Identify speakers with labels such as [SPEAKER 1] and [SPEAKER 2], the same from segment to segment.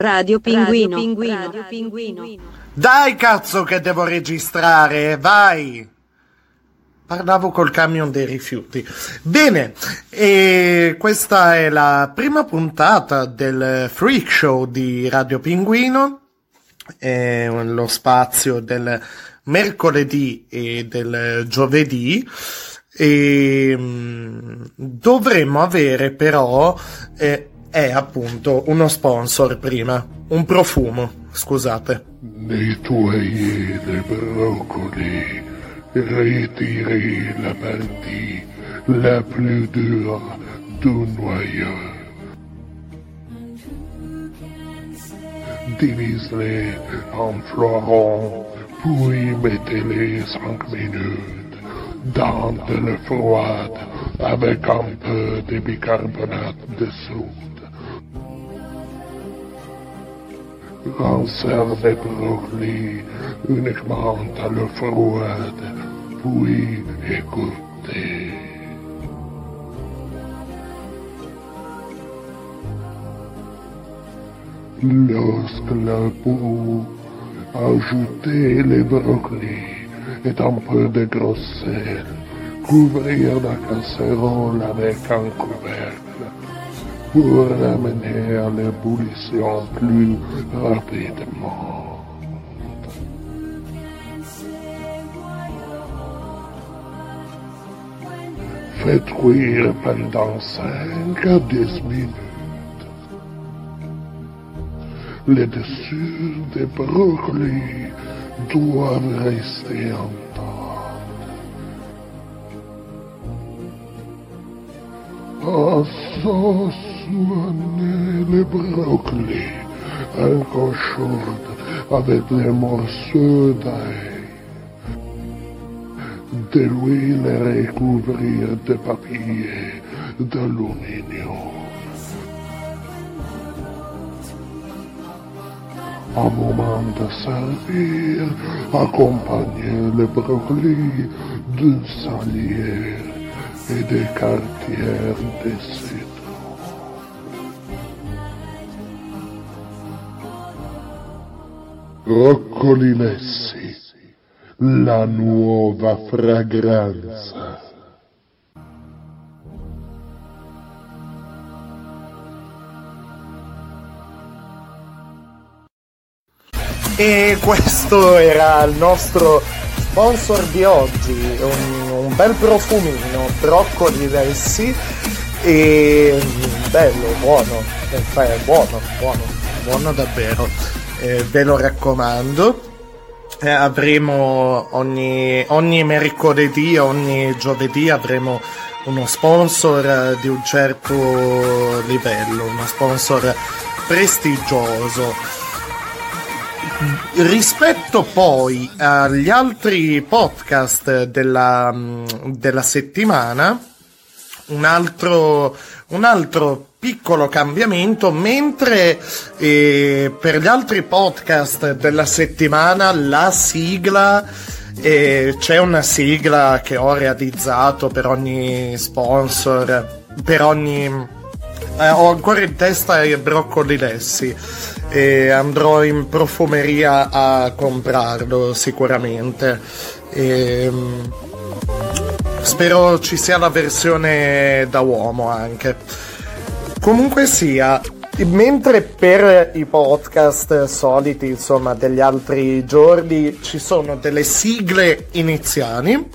[SPEAKER 1] Radio Pinguino. Radio Pinguino. Radio Pinguino.
[SPEAKER 2] Dai cazzo che devo registrare, vai! Parlavo col camion dei rifiuti. Bene, e questa è la prima puntata del Freak Show di Radio Pinguino, è lo spazio del mercoledì e del giovedì. E mm, dovremmo avere però eh, è appunto uno sponsor prima, un profumo, scusate.
[SPEAKER 3] Nei tuoi broccoli ritiri la partie la più dure du noyau. Divise-les en florons, puis mettez-les cinq minutes dans de l'eau froide avec un peu de bicarbonate de soude. conserve les brocolis uniquement à l'eau froide, puis écoutez. Lorsque la peau, ajoutez les brocolis et un peu de grosse sel, couvrir la casserole avec un couvercle pour à l'ébullition plus rapidement. Faites cuire pendant 5 à 10 minutes. Les dessus des brocolis doivent rester en les brocolis encore chaudes avec des morceaux d'ail. De l'huile recouvrir de papier d'aluminium. Au moment de servir, accompagnez le brocoli d'une salière et des quartiers de Roccolinessi, la nuova fragranza.
[SPEAKER 2] E questo era il nostro sponsor di oggi, un, un bel profumino, broccoli lessi e mm, bello, buono, è buono, buono, buono davvero, eh, ve lo raccomando. Eh, avremo ogni, ogni mercoledì, ogni giovedì avremo uno sponsor eh, di un certo livello, uno sponsor prestigioso. Rispetto poi agli altri podcast della, della settimana, un altro, un altro piccolo cambiamento, mentre eh, per gli altri podcast della settimana la sigla eh, c'è una sigla che ho realizzato per ogni sponsor, per ogni eh, ho ancora in testa i broccoli lessi e andrò in profumeria a comprarlo sicuramente. E, mm, spero ci sia la versione da uomo anche. Comunque sia, mentre per i podcast soliti, insomma, degli altri giorni ci sono delle sigle iniziali.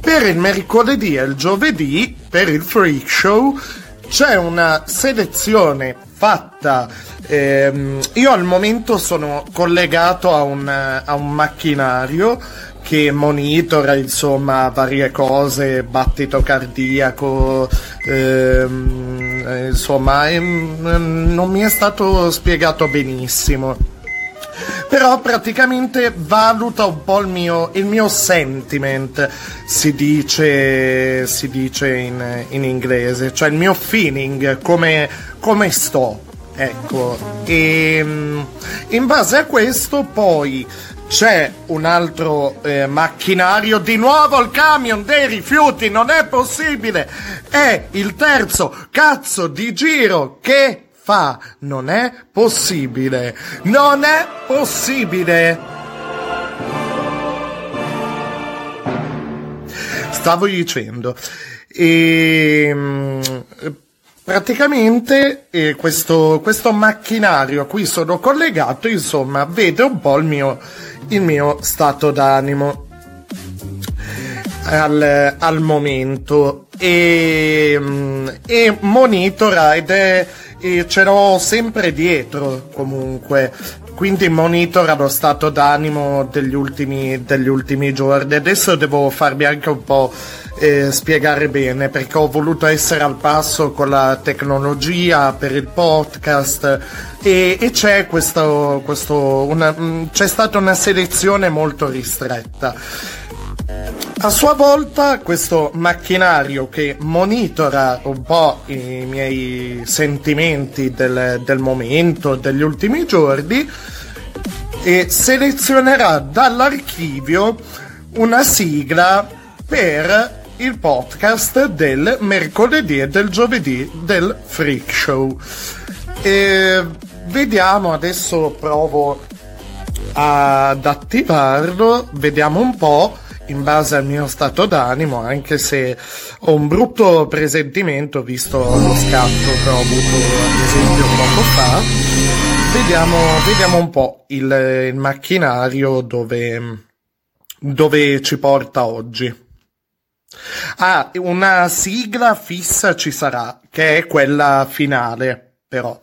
[SPEAKER 2] Per il mercoledì e il giovedì, per il freak show, c'è una selezione fatta. Ehm, io al momento sono collegato a un, a un macchinario che monitora insomma varie cose, battito cardiaco, ehm, insomma ehm, non mi è stato spiegato benissimo però praticamente valuta un po' il mio, il mio sentiment, si dice, si dice in, in, inglese, cioè il mio feeling, come, come sto. Ecco, e in base a questo poi c'è un altro eh, macchinario, di nuovo il camion dei rifiuti, non è possibile! È il terzo cazzo di giro che fa, non è possibile, non è possibile. Stavo dicendo, e, ehm, praticamente eh, questo, questo macchinario a cui sono collegato, insomma, vede un po' il mio, il mio stato d'animo. Al, al momento. E, mm, e monitora ed è e ce l'ho sempre dietro comunque quindi monitora lo stato d'animo degli ultimi, degli ultimi giorni. Adesso devo farmi anche un po' eh, spiegare bene perché ho voluto essere al passo con la tecnologia per il podcast. E, e c'è, questo, questo una, mm, c'è stata una selezione molto ristretta a sua volta questo macchinario che monitora un po' i miei sentimenti del, del momento, degli ultimi giorni, e selezionerà dall'archivio una sigla per il podcast del mercoledì e del giovedì del Freak Show. E vediamo, adesso provo ad attivarlo, vediamo un po' in base al mio stato d'animo, anche se ho un brutto presentimento visto lo scatto che ho avuto ad esempio poco fa. Vediamo, vediamo un po' il, il macchinario dove, dove ci porta oggi. Ah, una sigla fissa ci sarà, che è quella finale, però.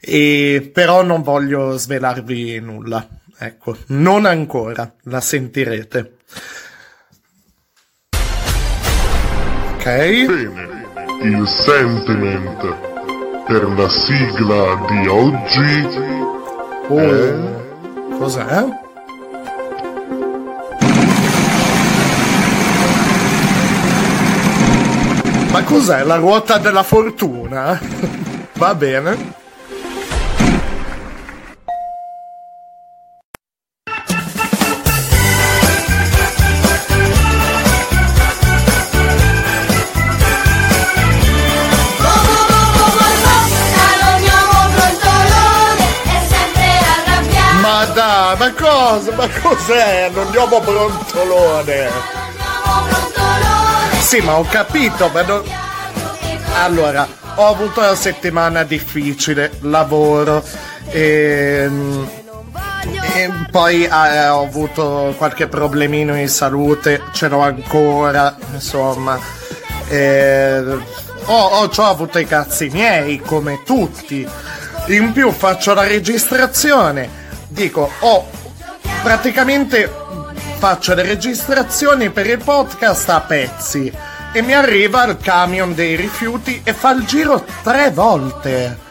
[SPEAKER 2] E, però non voglio svelarvi nulla. Ecco, non ancora, la sentirete. Ok.
[SPEAKER 4] Bene, il sentiment per la sigla di oggi
[SPEAKER 2] oh. è... Cos'è? Ma cos'è la ruota della fortuna? Va bene. Ma cosa? Ma cos'è? Non andiamo brontolone. Sì, ma ho capito, ma non... Allora, ho avuto una settimana difficile, lavoro e, e poi eh, ho avuto qualche problemino in salute, ce l'ho ancora, insomma. E, ho, ho, ho avuto i cazzi miei, come tutti. In più faccio la registrazione dico, ho praticamente faccio le registrazioni per il podcast a pezzi e mi arriva il camion dei rifiuti e fa il giro tre volte.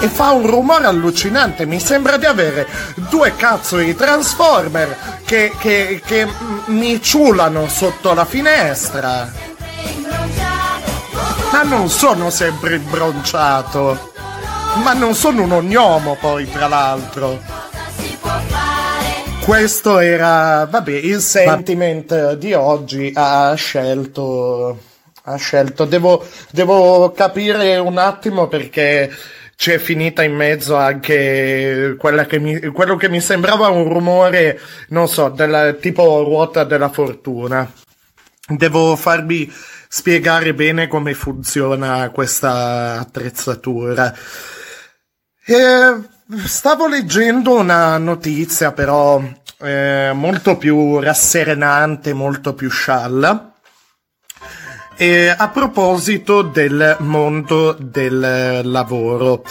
[SPEAKER 2] E fa un rumore allucinante, mi sembra di avere due cazzo di transformer che, che, che mi ciulano sotto la finestra. Ma non sono sempre imbronciato. Ma non sono un ognomo poi, tra l'altro questo era, vabbè, il sentiment di oggi ha scelto, ha scelto, devo, devo capire un attimo perché ci è finita in mezzo anche che mi, quello che mi sembrava un rumore, non so, del tipo ruota della fortuna. Devo farvi spiegare bene come funziona questa attrezzatura. E Stavo leggendo una notizia però eh, molto più rasserenante, molto più scialla. E a proposito del mondo del lavoro,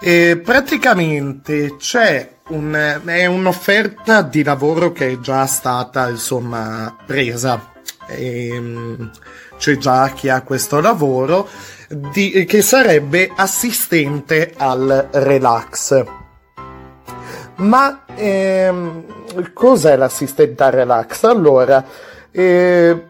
[SPEAKER 2] e praticamente c'è un, è un'offerta di lavoro che è già stata insomma presa. E, c'è già chi ha questo lavoro di, che sarebbe assistente al relax. Ma ehm, cos'è l'assistente al relax? Allora, eh,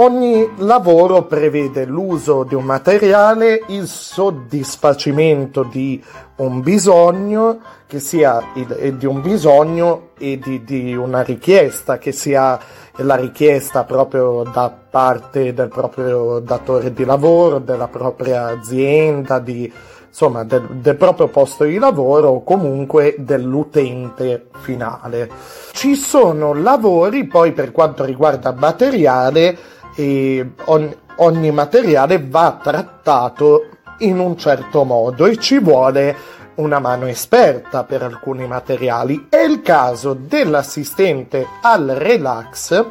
[SPEAKER 2] ogni lavoro prevede l'uso di un materiale, il soddisfacimento di un bisogno, che sia di un bisogno e di, di una richiesta, che sia la richiesta proprio da parte del proprio datore di lavoro, della propria azienda, di insomma, del, del, proprio posto di lavoro o comunque dell'utente finale. Ci sono lavori poi per quanto riguarda materiale e ogni, ogni materiale va trattato in un certo modo e ci vuole una mano esperta per alcuni materiali. È il caso dell'assistente al relax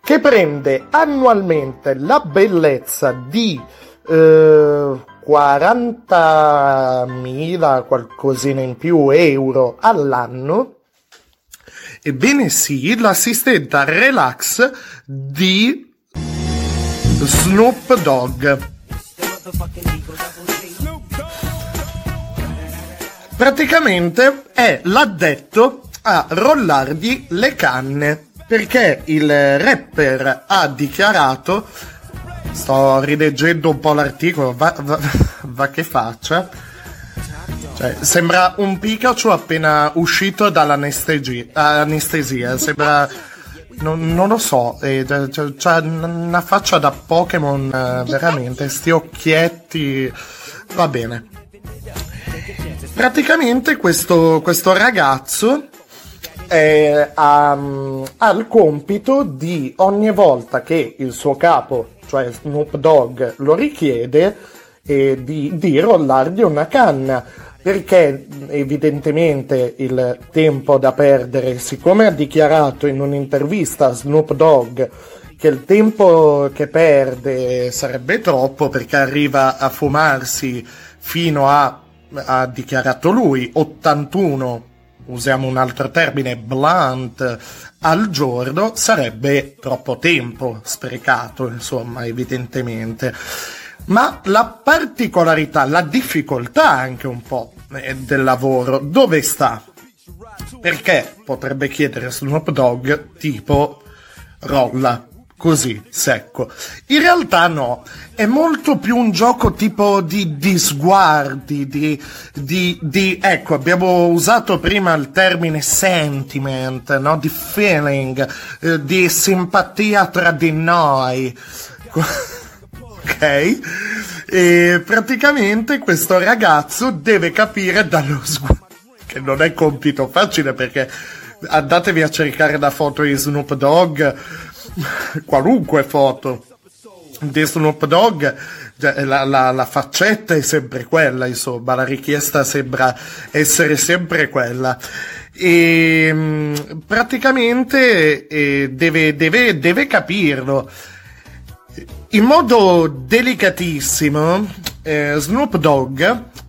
[SPEAKER 2] che prende annualmente la bellezza di eh, 40.000 qualcosina in più euro all'anno. Ebbene sì, l'assistente al relax di Snoop Dogg. Praticamente è l'addetto a rollargli le canne perché il rapper ha dichiarato sto rileggendo un po' l'articolo va, va, va che faccia cioè, sembra un Pikachu appena uscito dall'anestesia sembra non, non, lo so eh, c'ha una faccia da Pokémon eh, veramente sti occhietti va bene. Praticamente questo, questo ragazzo eh, ha, ha, il compito di ogni volta che il suo capo, cioè Snoop Dogg, lo richiede, eh, di, di rollargli una canna perché evidentemente il tempo da perdere, siccome ha dichiarato in un'intervista a Snoop Dogg che il tempo che perde sarebbe troppo perché arriva a fumarsi fino a ha dichiarato lui, 81, usiamo un altro termine, blunt al giorno, sarebbe troppo tempo sprecato, insomma, evidentemente. Ma la particolarità, la difficoltà anche un po' eh, del lavoro, dove sta? Perché potrebbe chiedere Snoop Dogg tipo rolla così, secco. In realtà no, è molto più un gioco tipo di, di sguardi, di, di, di, ecco, abbiamo usato prima il termine sentiment, no? di feeling, eh, di simpatia tra di noi. Ok? E praticamente questo ragazzo deve capire dallo sguardo, che non è compito facile perché andatevi a cercare la foto di Snoop Dogg. Qualunque foto di Snoop Dogg cioè, la, la, la, faccetta è sempre quella insomma la richiesta sembra essere sempre quella. E mm, praticamente eh, deve, deve, deve capirlo in modo delicatissimo eh, Snoop Dogg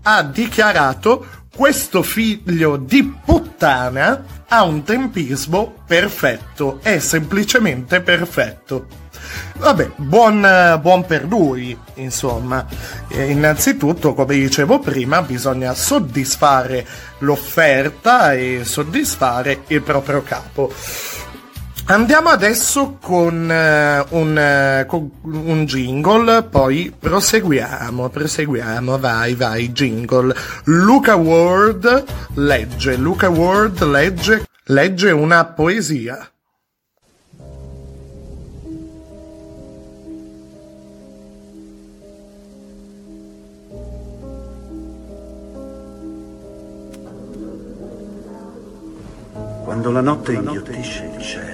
[SPEAKER 2] ha dichiarato questo figlio di puttana ha un tempismo perfetto, è semplicemente perfetto. Vabbè, buon, buon per lui, insomma. E innanzitutto, come dicevo prima, bisogna soddisfare l'offerta e soddisfare il proprio capo. Andiamo adesso con, uh, un, uh, con, un, jingle, poi proseguiamo, proseguiamo, vai, vai, jingle. Luca Ward legge, Luca Ward legge, legge una poesia.
[SPEAKER 5] Quando la notte inghiottisce il cielo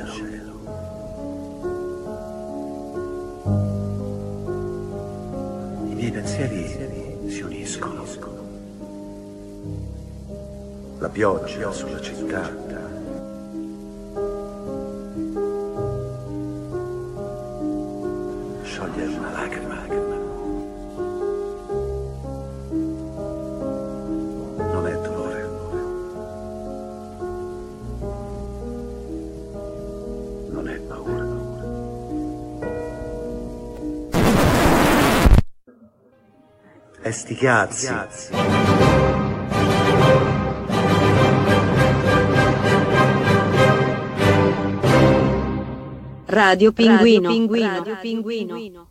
[SPEAKER 5] miei pensieri si uniscono. La pioggia sulla città. Scioglie una lacrima. E sti cazzi.
[SPEAKER 1] Radio Pinguino. Radio Pinguino.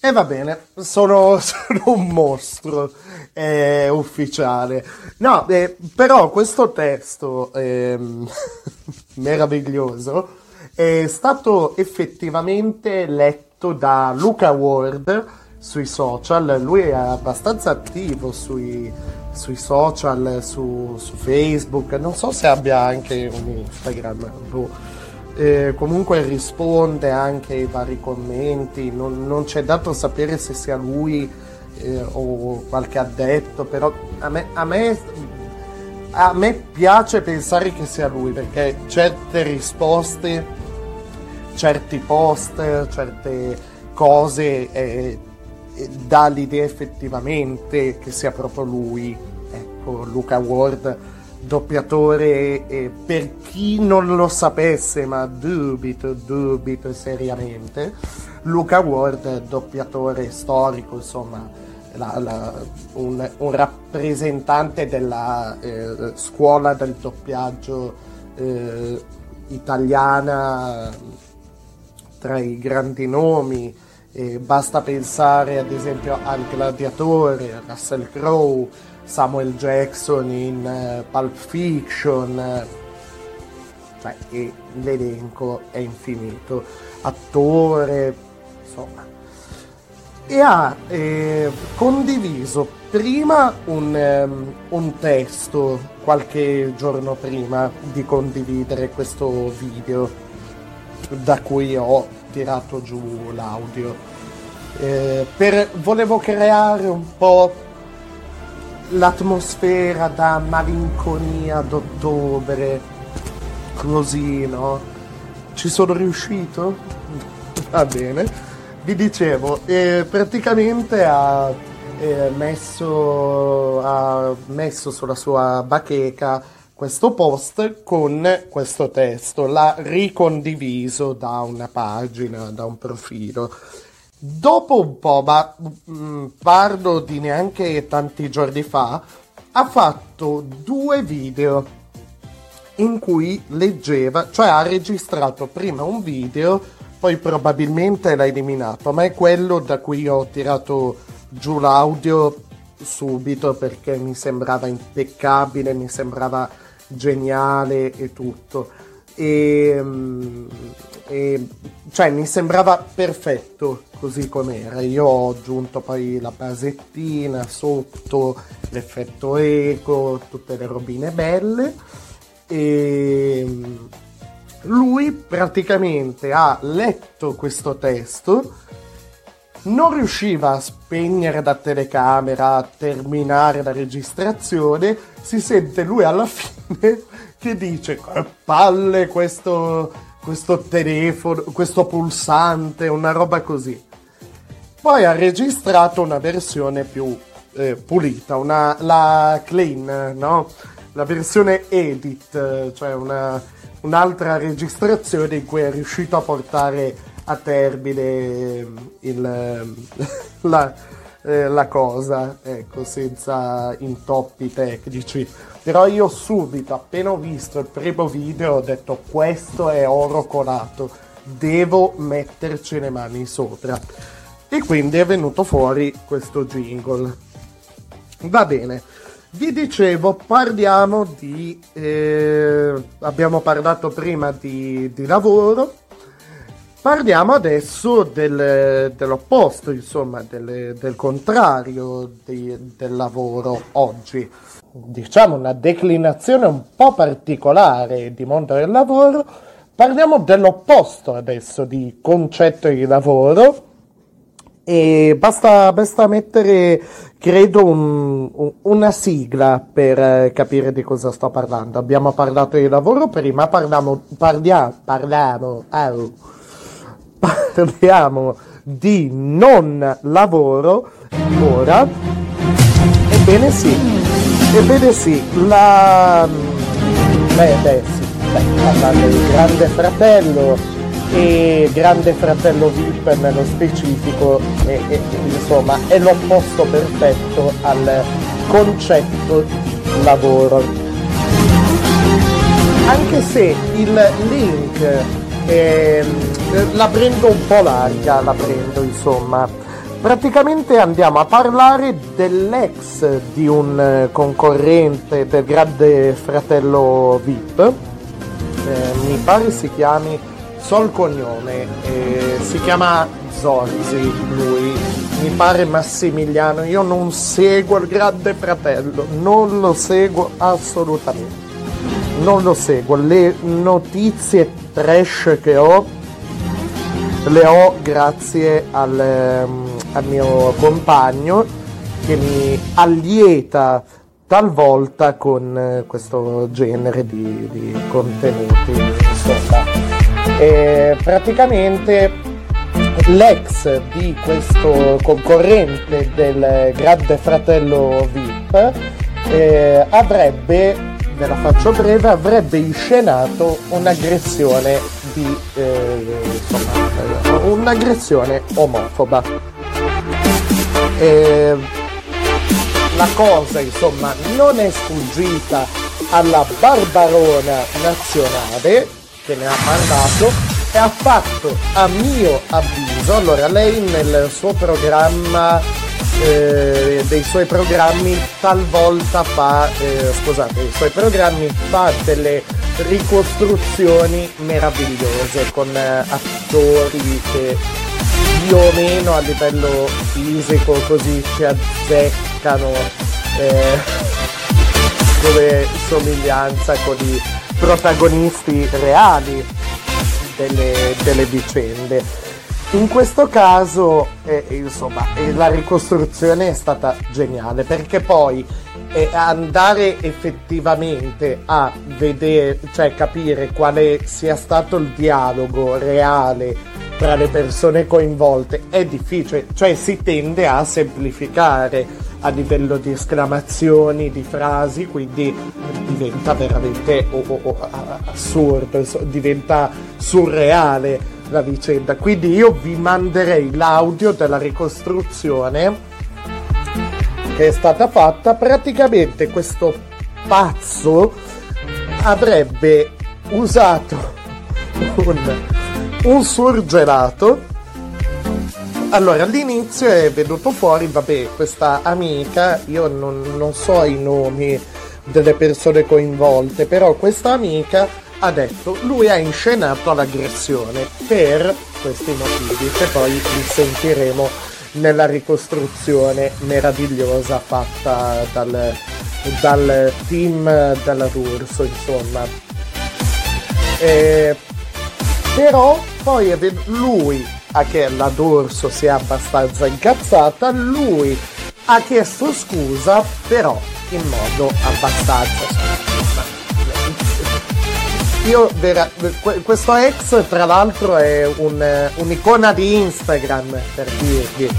[SPEAKER 2] E va bene, sono, sono un mostro è ufficiale. No, eh, però questo testo eh, meraviglioso è stato effettivamente letto da Luca Ward sui social, lui è abbastanza attivo sui, sui social, su, su, Facebook, non so se abbia anche un Instagram. Boh. Eh, comunque risponde anche ai vari commenti, non, non, c'è dato sapere se sia lui eh, o qualche addetto, però a me, a me, a me piace pensare che sia lui perché certe risposte, certi post, certe cose eh, dà l'idea effettivamente che sia proprio lui. Ecco, Luca Ward, doppiatore, eh, per chi non lo sapesse, ma dubito, dubito seriamente, Luca Ward, doppiatore storico, insomma, la, la, un, un, rappresentante della eh, scuola del doppiaggio eh, italiana tra i grandi nomi eh, basta pensare ad esempio al Gladiatore, a Russell Crowe, Samuel Jackson in uh, Pulp Fiction, cioè, e l'elenco è infinito, attore, insomma. E ha eh, condiviso prima un, um, un testo qualche giorno prima di condividere questo video da cui ho tirato giù l'audio. Eh, per, volevo creare un po' l'atmosfera da malinconia d'ottobre, così, no? Ci sono riuscito? Va bene. Vi dicevo, eh, praticamente ha, eh, messo, ha messo sulla sua bacheca questo post con questo testo, l'ha ricondiviso da una pagina, da un profilo. Dopo un po', ma mh, mm, parlo di neanche tanti giorni fa, ha fatto due video in cui leggeva, cioè ha registrato prima un video, poi probabilmente l'ha eliminato, ma è quello da cui ho tirato giù l'audio subito perché mi sembrava impeccabile, mi sembrava geniale e tutto. E, mm, e, cioè mi sembrava perfetto così com'era. Io ho aggiunto poi la basettina sotto, l'effetto eco, tutte le robine belle. E mm, lui praticamente ha letto questo testo non riusciva a spegnere la telecamera, a terminare la registrazione, si sente lui alla fine che dice palle questo, questo telefono, questo pulsante, una roba così. Poi ha registrato una versione più eh, pulita, una, la clean, no? La versione edit, cioè una, un'altra registrazione in cui è riuscito a portare a termine il, la, eh, la cosa, ecco, senza intoppi tecnici. Però io subito, appena ho visto il primo video, ho detto questo è oro colato, devo metterci le mani sopra. E quindi è venuto fuori questo jingle. Va bene. Vi dicevo, parliamo di... Eh, abbiamo parlato prima di, di lavoro, Parliamo adesso del, dell'opposto, insomma, del, del contrario di, del lavoro oggi. Diciamo una declinazione un po' particolare di mondo del lavoro. Parliamo dell'opposto adesso di concetto di lavoro. E basta, basta mettere, credo, un, un, una sigla per capire di cosa sto parlando. Abbiamo parlato di lavoro prima, parliamo, parliamo, parliamo, oh parliamo di non lavoro ora ebbene sì ebbene sì la beh, beh sì beh, parlando di grande fratello e grande fratello VIP nello specifico e, e, insomma è l'opposto perfetto al concetto di lavoro anche se il link eh, la prendo un po' larga, la prendo insomma. Praticamente andiamo a parlare dell'ex di un eh, concorrente del grande fratello VIP, eh, mi pare si chiami so il cognome, eh, si chiama Zorzi, lui, mi pare Massimiliano, io non seguo il grande fratello, non lo seguo assolutamente, non lo seguo, le notizie trash che ho le ho grazie al, ehm, al mio compagno che mi allieta talvolta con eh, questo genere di, di contenuti. Insomma. E praticamente l'ex di questo concorrente del Grande Fratello VIP eh, avrebbe, ve la faccio breve, avrebbe inscenato un'aggressione di eh, insomma, un'aggressione omofoba. Eh, la cosa insomma non è sfuggita alla barbarona nazionale che ne ha mandato e ha fatto a mio avviso allora lei nel suo programma eh, dei suoi programmi talvolta fa eh, scusate i suoi programmi fa delle ricostruzioni meravigliose con eh, attori che più o meno a livello fisico così ci azzeccano eh, come somiglianza con i protagonisti reali delle, delle vicende. In questo caso, eh, insomma, eh, la ricostruzione è stata geniale perché poi eh, andare effettivamente a vedere, cioè capire quale sia stato il dialogo reale tra le persone coinvolte è difficile, cioè si tende a semplificare a livello di esclamazioni, di frasi, quindi diventa veramente oh, oh, oh, assurdo, diventa surreale la vicenda. Quindi io vi manderei l'audio della ricostruzione che è stata fatta. Praticamente questo pazzo avrebbe usato un un surgelato. Allora, all'inizio è venuto fuori, vabbè, questa amica, io non, non so i nomi delle persone coinvolte, però questa amica ha detto lui ha inscenato l'aggressione per questi motivi che poi li sentiremo nella ricostruzione meravigliosa fatta dal, dal team della D'Urso insomma e però poi lui a che la D'Urso si è abbastanza incazzata, lui ha chiesto scusa, però in modo abbastanza io vera, questo ex tra l'altro è un, un'icona di Instagram per dirvi.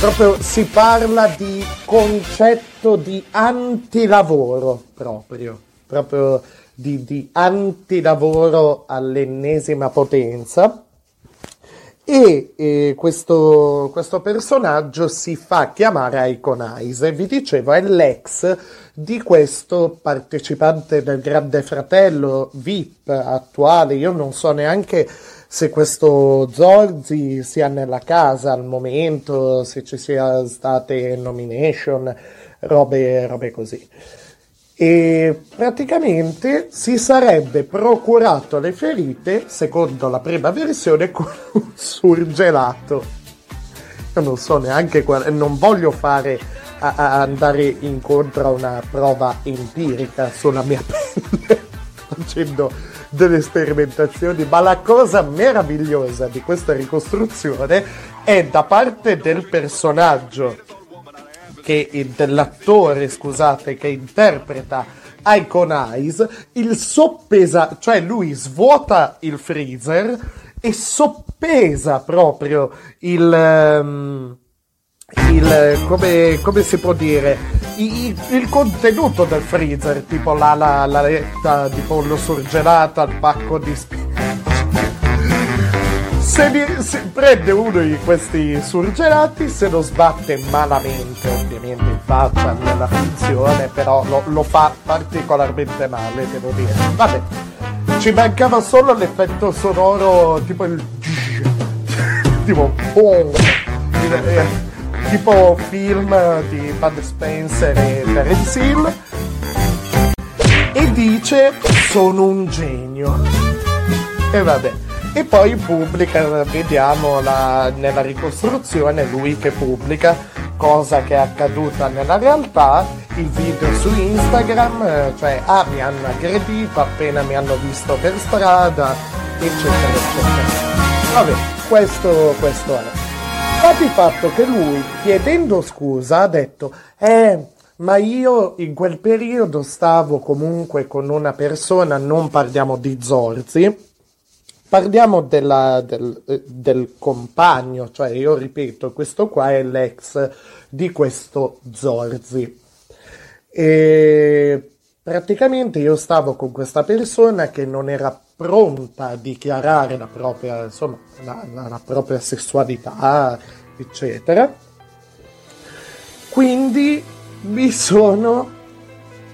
[SPEAKER 2] Proprio si parla di concetto di antilavoro proprio proprio di, di antilavoro all'ennesima potenza. E eh, questo, questo, personaggio si fa chiamare Iconize, vi dicevo è l'ex di questo partecipante del Grande Fratello VIP attuale, io non so neanche se questo Zorzi sia nella casa al momento, se ci sia state nomination, robe, robe così e praticamente si sarebbe procurato le ferite, secondo la prima versione, con un surgelato. Io non so neanche quale, non voglio fare a, a andare incontro a una prova empirica sulla mia pelle facendo delle sperimentazioni, ma la cosa meravigliosa di questa ricostruzione è da parte del personaggio che, dell'attore, scusate, che interpreta Icon Eyes, il soppesa, cioè lui svuota il freezer e soppesa proprio il... Um, il come, come, si può dire il, il, contenuto del freezer tipo la, la, la letta di pollo surgelato al pacco di se, mi, se, prende uno di questi surgelati, se lo sbatte malamente, ovviamente in faccia nella finzione, però lo, lo fa particolarmente male, devo dire. Vabbè, ci mancava solo l'effetto sonoro, tipo il... tipo... Boom, eh, tipo film di Bud Spencer e Terence Hill. E dice, sono un genio. E vabbè. E poi pubblica, vediamo la, nella ricostruzione lui che pubblica cosa che è accaduta nella realtà, il video su Instagram, cioè ah mi hanno aggredito appena mi hanno visto per strada, eccetera eccetera. Vabbè, questo, questo è. Fatti il fatto che lui chiedendo scusa ha detto eh ma io in quel periodo stavo comunque con una persona, non parliamo di Zorzi, Parliamo della, del, del, compagno, cioè io ripeto, questo qua è l'ex di questo Zorzi. E praticamente io stavo con questa persona che non era pronta a dichiarare la propria, insomma, la, la, la propria sessualità, eccetera. Quindi mi sono...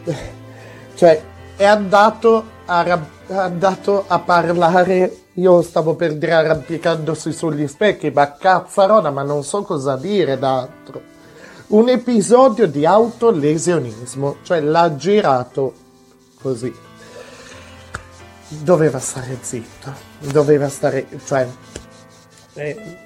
[SPEAKER 2] cioè è andato a, è andato a parlare io stavo per dire arrampicandosi sugli specchi, ma cazzarola, ma non so cosa dire d'altro. Un episodio di autolesionismo, cioè l'ha girato così. Doveva stare zitto, doveva stare, cioè, eh,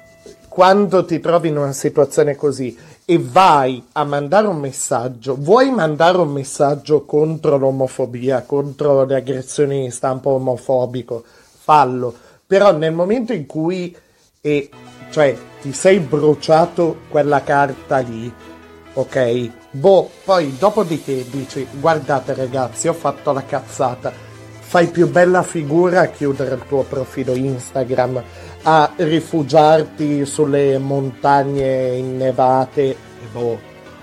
[SPEAKER 2] quando ti trovi in una situazione così e vai a mandare un messaggio, vuoi mandare un messaggio contro l'omofobia, contro le aggressioni in stampo omofobico, fallo. Però nel momento in cui e, cioè, ti sei bruciato quella carta lì, ok? Boh, poi dopodiché dici, guardate ragazzi, ho fatto la cazzata, fai più bella figura a chiudere il tuo profilo Instagram, a rifugiarti sulle montagne innevate, e boh,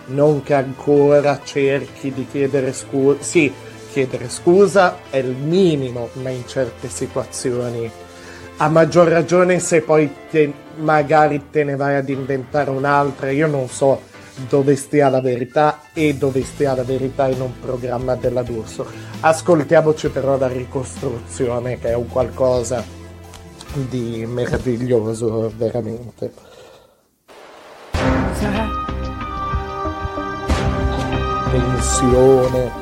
[SPEAKER 2] non che ancora cerchi di chiedere scusa, sì, chiedere scusa è il minimo, ma in certe situazioni a maggior ragione se poi te, magari te ne vai ad inventare un'altra, io non so dove stia la verità e dove stia la verità in un programma della D'Urso. Ascoltiamoci però la ricostruzione che è un qualcosa di meraviglioso veramente. Tensione.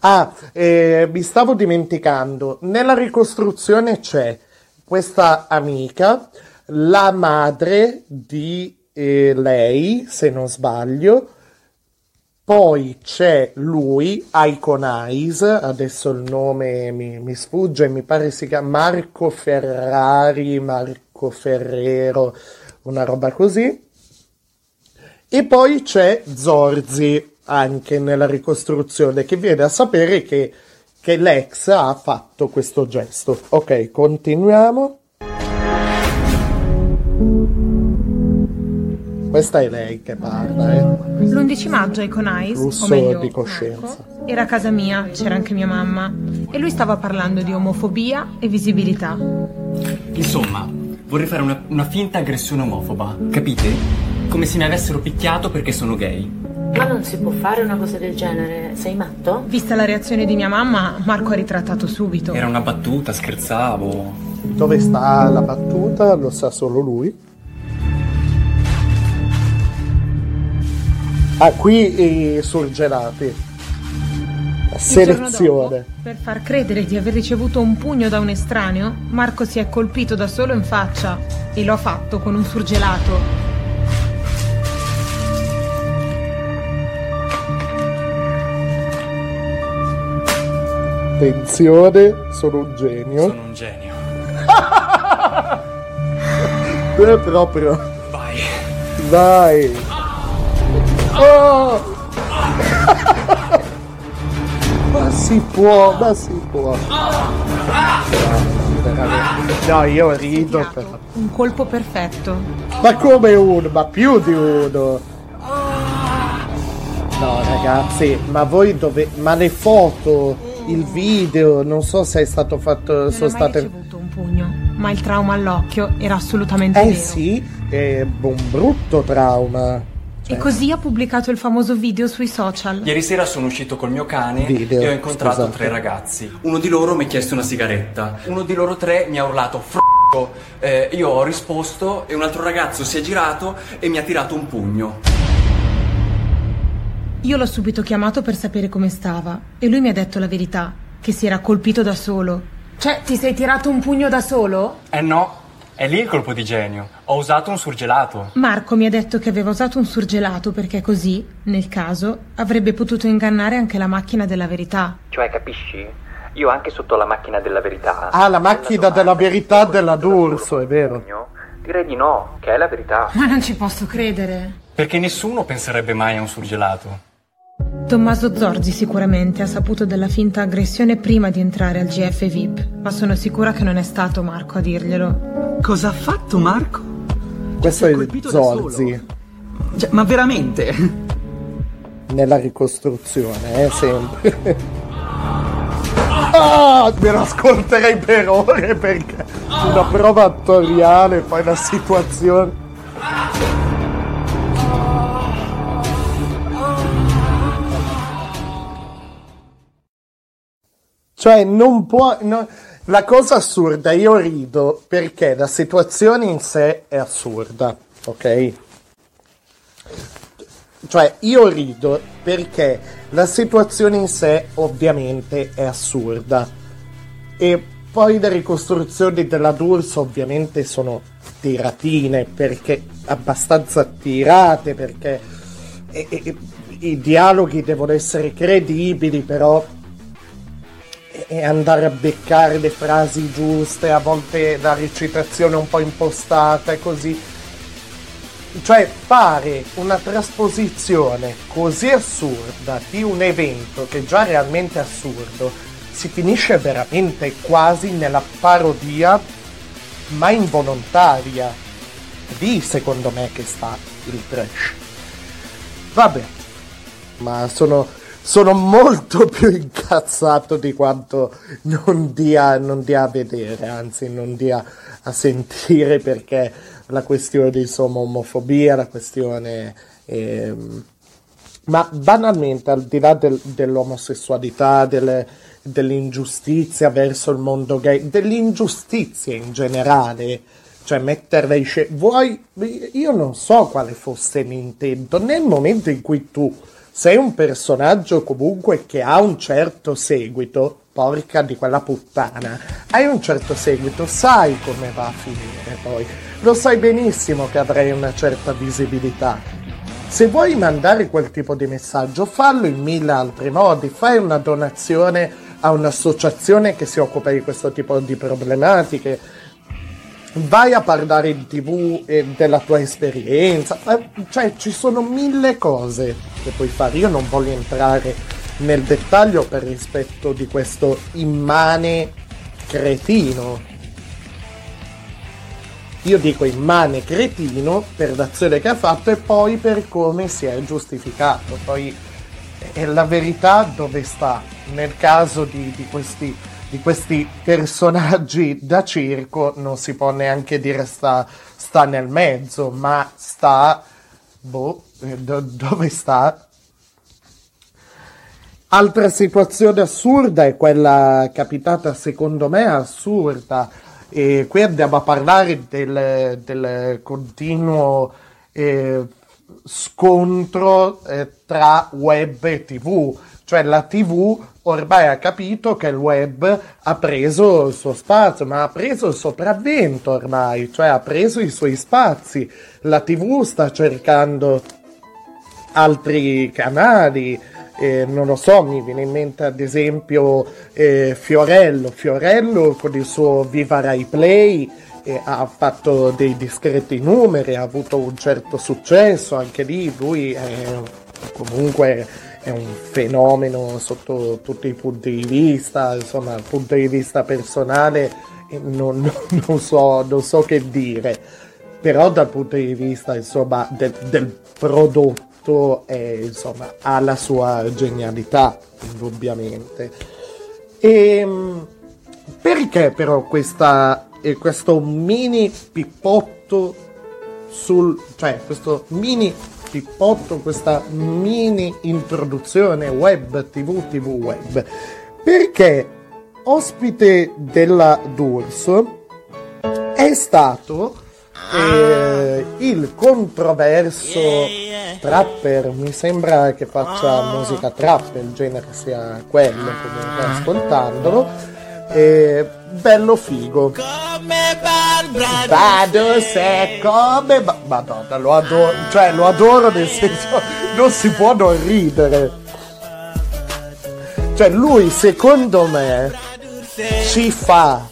[SPEAKER 2] Ah, eh, mi stavo dimenticando, nella ricostruzione c'è questa amica, la madre di eh, lei, se non sbaglio, poi c'è lui, Icon Eyes, adesso il nome mi, mi sfugge, mi pare si chiama Marco Ferrari, Marco Ferrero, una roba così. E poi c'è Zorzi, anche nella ricostruzione che viene a sapere che, che l'ex ha fatto questo gesto. Ok, continuiamo. Questa è lei che parla, eh.
[SPEAKER 6] L'11 maggio ai Conais,
[SPEAKER 2] Flusso
[SPEAKER 6] o meglio,
[SPEAKER 2] di coscienza.
[SPEAKER 6] Marco, era a casa mia, c'era anche mia mamma, e lui stava parlando di omofobia e visibilità.
[SPEAKER 7] Insomma, vorrei fare una, una finta aggressione omofoba, capite? Come se mi avessero picchiato perché sono gay.
[SPEAKER 8] Ma non si può fare una cosa del genere? Sei matto?
[SPEAKER 6] Vista la reazione di mia mamma, Marco ha ritrattato subito.
[SPEAKER 7] Era una battuta, scherzavo.
[SPEAKER 2] Dove sta la battuta lo sa solo lui. Ah, qui i surgelati. La selezione.
[SPEAKER 6] Dopo, per far credere di aver ricevuto un pugno da un estraneo, Marco si è colpito da solo in faccia e lo ha fatto con un surgelato.
[SPEAKER 2] Attenzione, sono un genio.
[SPEAKER 7] Sono un genio.
[SPEAKER 2] è proprio.
[SPEAKER 7] Vai.
[SPEAKER 2] Vai. Oh! ma si può, ma si può. No, io rido per...
[SPEAKER 6] Un colpo perfetto.
[SPEAKER 2] Ma come uno? Ma più di uno. No ragazzi, ma voi dove... Ma le foto il video, non so se è stato fatto.
[SPEAKER 6] Non
[SPEAKER 2] sono state.
[SPEAKER 6] ricevuto un pugno, ma il trauma all'occhio era assolutamente
[SPEAKER 2] eh
[SPEAKER 6] vero.
[SPEAKER 2] sì, è un brutto trauma.
[SPEAKER 6] E così ha pubblicato il famoso video sui social.
[SPEAKER 7] Ieri sera sono uscito col mio cane
[SPEAKER 2] Video,
[SPEAKER 7] e ho incontrato
[SPEAKER 2] scusate.
[SPEAKER 7] tre ragazzi. Uno di loro mi ha chiesto una sigaretta. Uno di loro tre mi ha urlato f***o. Eh, io ho risposto e un altro ragazzo si è girato e mi ha tirato un pugno.
[SPEAKER 6] Io l'ho subito chiamato per sapere come stava e lui mi ha detto la verità, che si era colpito da solo. Cioè, ti sei tirato un pugno da solo?
[SPEAKER 7] Eh no, è lì il colpo di genio. Ho usato un surgelato.
[SPEAKER 6] Marco mi ha detto che aveva usato un surgelato perché così, nel caso, avrebbe potuto ingannare anche la macchina della verità.
[SPEAKER 7] Cioè, capisci? Io anche sotto la macchina della verità.
[SPEAKER 2] Ah, la macchina della verità della D'Urso, è vero.
[SPEAKER 7] Direi di no, che è la verità.
[SPEAKER 6] Ma non ci posso credere.
[SPEAKER 7] Perché nessuno penserebbe mai a un surgelato.
[SPEAKER 6] Tommaso Zorzi sicuramente ha saputo della finta aggressione prima di entrare al GF VIP, ma sono sicura che non è stato Marco a dirglielo.
[SPEAKER 9] Cosa ha fatto Marco?
[SPEAKER 2] Questo è Zorzi.
[SPEAKER 9] Cioè, ma veramente?
[SPEAKER 2] Nella ricostruzione, eh, sempre. ah, me lo ascolterei per ore perché una prova attoriale, poi la situazione. Cioè, non può. no- La cosa assurda, io rido perché la situazione in sé è assurda, ok? Cioè, io rido perché la situazione in sé ovviamente è assurda. E poi le ricostruzioni della D'Urso ovviamente sono tiratine, perché abbastanza tirate, perché e- e- i dialoghi devono essere credibili, però e andare a beccare le frasi giuste, a volte la recitazione un po' impostata e così. Cioè fare una trasposizione così assurda di un evento che già è realmente assurdo si finisce veramente quasi nella parodia ma involontaria lì secondo me che sta il trash vabbè ma sono, sono molto più incazzato di quanto non dia, non dia a vedere, anzi non dia a sentire perché la questione insomma omofobia, la questione... ehm, ma banalmente, al di là del- dell'omosessualità, delle, dell'ingiustizia verso il mondo gay, dell'ingiustizia in generale, cioè metterla in scena, vuoi, io non so quale fosse l'intento, nel momento in cui tu sei un personaggio comunque che ha un certo seguito, porca di quella puttana, hai un certo seguito, sai come va a finire poi, lo sai benissimo che avrai una certa visibilità. Se vuoi mandare quel tipo di messaggio, fallo in mille altri modi. Fai una donazione a un'associazione che si occupa di questo tipo di problematiche. Vai a parlare in tv eh, della tua esperienza. Eh, Cioè, ci sono mille cose che puoi fare. Io non voglio entrare nel dettaglio per rispetto di questo immane cretino io dico immane cretino per l'azione che ha fatto e poi per come si è giustificato. Poi eh, la verità dove sta? Nel caso di, di questi, di questi personaggi da circo non si può neanche dire sta, sta nel mezzo, ma sta... Boh, eh, do- dove sta? Altra situazione assurda è quella capitata secondo me assurda. E qui andiamo a parlare del, del continuo eh, scontro eh, tra web e tv. Cioè la tv ormai ha capito che il web ha preso il suo spazio, ma ha preso il sopravvento ormai, cioè ha preso i suoi spazi. La tv sta cercando altri canali, eh, non lo so, mi viene in mente ad esempio eh, Fiorello, Fiorello con il suo Viva Rai Play eh, ha fatto dei discreti numeri, ha avuto un certo successo, anche lì lui è comunque è un fenomeno sotto tutti i punti di vista, insomma dal punto di vista personale eh, non, non- non so, non so che dire. Però dal punto di vista insomma del, del prodotto eh, insomma ha la sua genialità indubbiamente. E perché però questa eh, questo mini pippotto sul cioè questo mini pippotto questa mini introduzione web tv tv web. Perché ospite della D'Urso è stato eh, il controverso trapper. Mi sembra che faccia musica trap il genere sia quello comunque ascoltandolo. Eh, bello figo. Vado se come ma- madonna lo adoro cioè lo adoro nel senso non si può non ridere. Cioè lui secondo me ci fa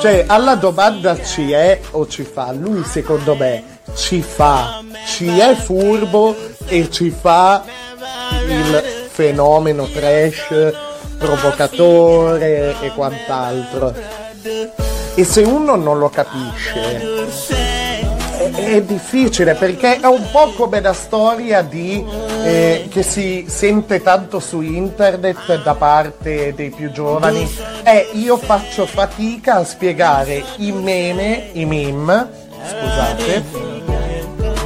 [SPEAKER 2] cioè alla domanda ci è o ci fa lui secondo me ci fa ci è furbo e ci fa il fenomeno trash provocatore e quant'altro e se uno non lo capisce è, difficile perché è un po' come la storia di, eh, che si sente tanto su internet da parte dei più giovani. È io faccio fatica a spiegare i meme, i meme, scusate,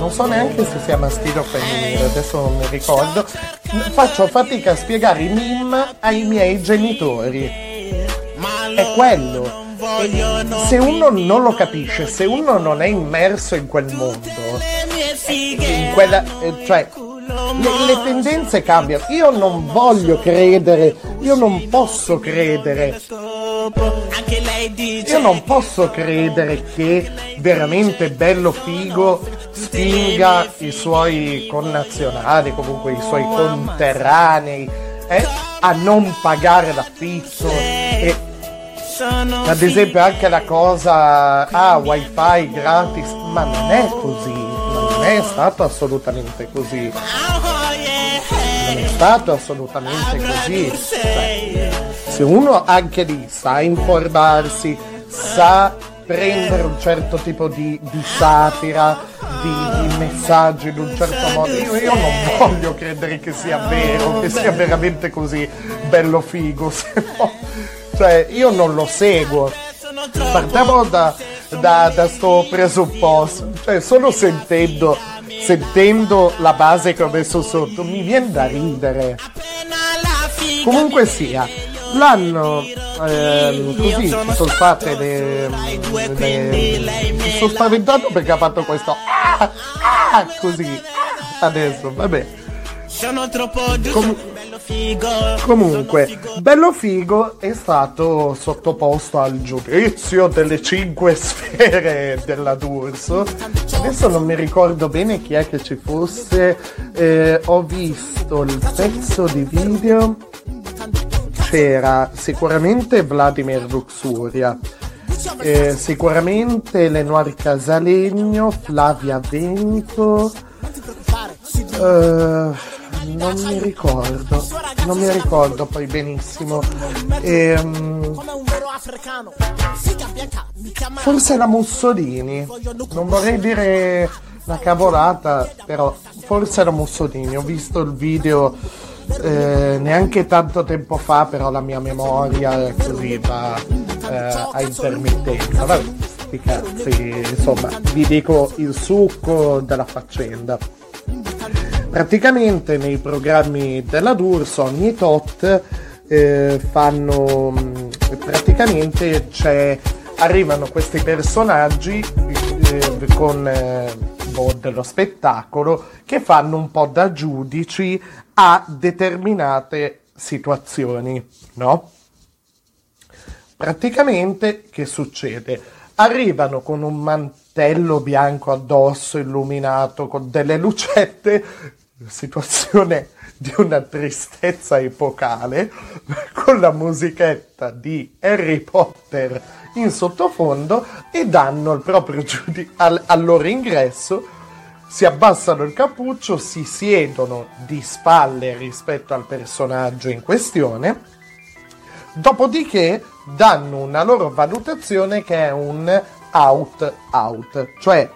[SPEAKER 2] non so neanche se sia maschile o femminile, adesso non mi ricordo. Faccio fatica a spiegare i meme ai miei genitori. È quello. Se uno non lo capisce, se uno non è immerso in quel mondo, in quella, eh, cioè, le, le tendenze cambiano. Io non voglio credere, io non posso credere io non posso credere che veramente bello figo spinga i suoi connazionali, comunque i suoi conterranei, eh, a non pagare l'affitto. E ad esempio anche la cosa ah wifi gratis ma non è così non è stato assolutamente così. Non è stato assolutamente così. Cioè, se uno anche lì sa informarsi sa prendere un certo tipo di, di satira di, di, messaggi in un certo modo io, io non voglio credere che sia vero che sia veramente così bello figo no cioè, io non lo seguo. Partiamo da, da, da sto presupposto. Cioè, solo sentendo, sentendo la base che ho messo sotto, mi viene da ridere. Comunque sia, l'hanno ehm, così ci sono fatte le, le, mi sono spaventato perché ha fatto questo ah, ah, così adesso vabbè Com- Comunque, Bello Figo è stato sottoposto al giudizio delle cinque sfere della D'Urso. Adesso non mi ricordo bene chi è che ci fosse. Eh, ho visto il pezzo di video. C'era sicuramente Vladimir Luxuria. Eh, sicuramente Lenoir Casalegno, Flavia Vento. Uh, non mi ricordo, non mi ricordo poi benissimo. Ehm, forse la Mussolini, non vorrei dire una cavolata, però forse era Mussolini. Ho visto il video eh, neanche tanto tempo fa, però la mia memoria così va eh, a intermittenza. Vabbè, sti cazzi, insomma, vi dico il succo della faccenda. Praticamente nei programmi della D'Urso ogni tot eh, fanno mm, praticamente c'è, arrivano questi personaggi eh, con eh, boh, dello spettacolo che fanno un po' da giudici a determinate situazioni, no? Praticamente che succede? Arrivano con un mantello bianco addosso illuminato con delle lucette situazione di una tristezza epocale con la musichetta di Harry Potter in sottofondo e danno il proprio giudice al, al loro ingresso si abbassano il cappuccio, si siedono di spalle rispetto al personaggio in questione, dopodiché danno una loro valutazione che è un out out, cioè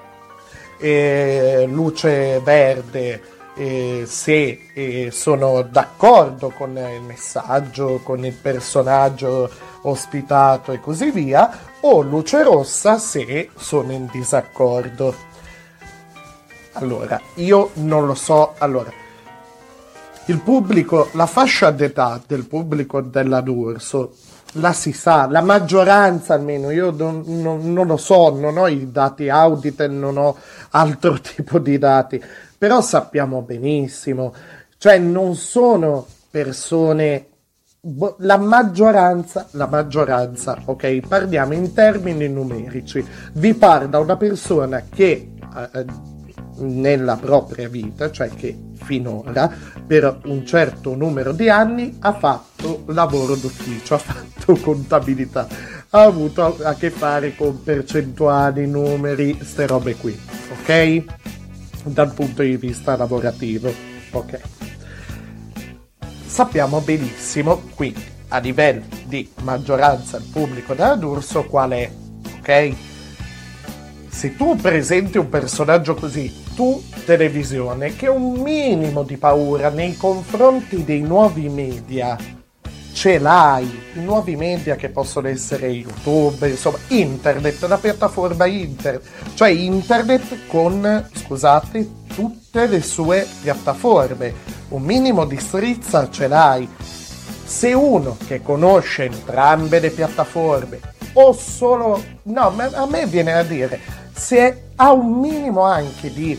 [SPEAKER 2] eh, luce verde eh, se eh, sono d'accordo con il messaggio, con il personaggio ospitato e così via, o luce rossa se sono in disaccordo. Allora, io non lo so, allora, il pubblico, la fascia d'età del pubblico della D'Urso la si sa, la maggioranza almeno, io non, non, non, lo so, non ho i dati audit, non ho altro tipo di dati, però sappiamo benissimo, cioè non sono persone, la maggioranza, la maggioranza, ok, parliamo in termini numerici, vi parla una persona che... Eh, nella propria vita, cioè che finora per un certo numero di anni ha fatto lavoro d'ufficio, ha fatto contabilità, ha avuto a che fare con percentuali, numeri, ste robe qui, ok? Dal punto di vista lavorativo, ok? Sappiamo benissimo qui a livello di maggioranza del pubblico della D'Urso qual è, ok? Se tu presenti un personaggio così tu televisione che un minimo di paura nei confronti dei nuovi media ce l'hai, i nuovi media che possono essere YouTube, insomma, internet, la piattaforma internet, cioè internet con, scusate, tutte le sue piattaforme, un minimo di strizza ce l'hai. Se uno che conosce entrambe le piattaforme o solo, no, a me viene a dire, se ha un minimo anche di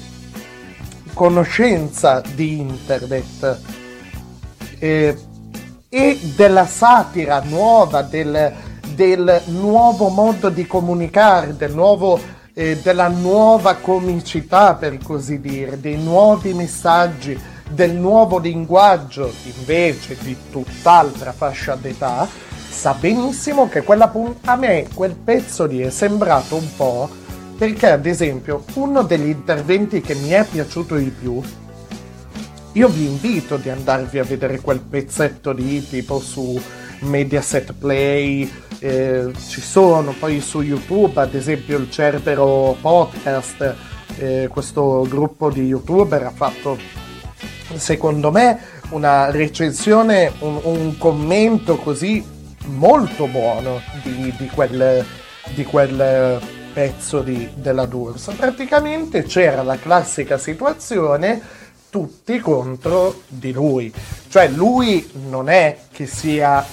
[SPEAKER 2] conoscenza di internet eh, e della satira nuova, del, del, nuovo modo di comunicare, del nuovo, eh, della nuova comicità per così dire, dei nuovi messaggi, del nuovo linguaggio invece di tutt'altra fascia d'età, sa benissimo che quella a me quel pezzo lì è sembrato un po' Perché, ad esempio, uno degli interventi che mi è piaciuto di più, io vi invito di andarvi a vedere quel pezzetto lì, tipo su Mediaset Play, eh, ci sono poi su YouTube, ad esempio il Cerbero Podcast, eh, questo gruppo di youtuber ha fatto, secondo me, una recensione, un, un commento così molto buono di, di quel, di quel pezzo di, della D'Urso. Praticamente c'era la classica situazione tutti contro di lui. Cioè lui non è che sia...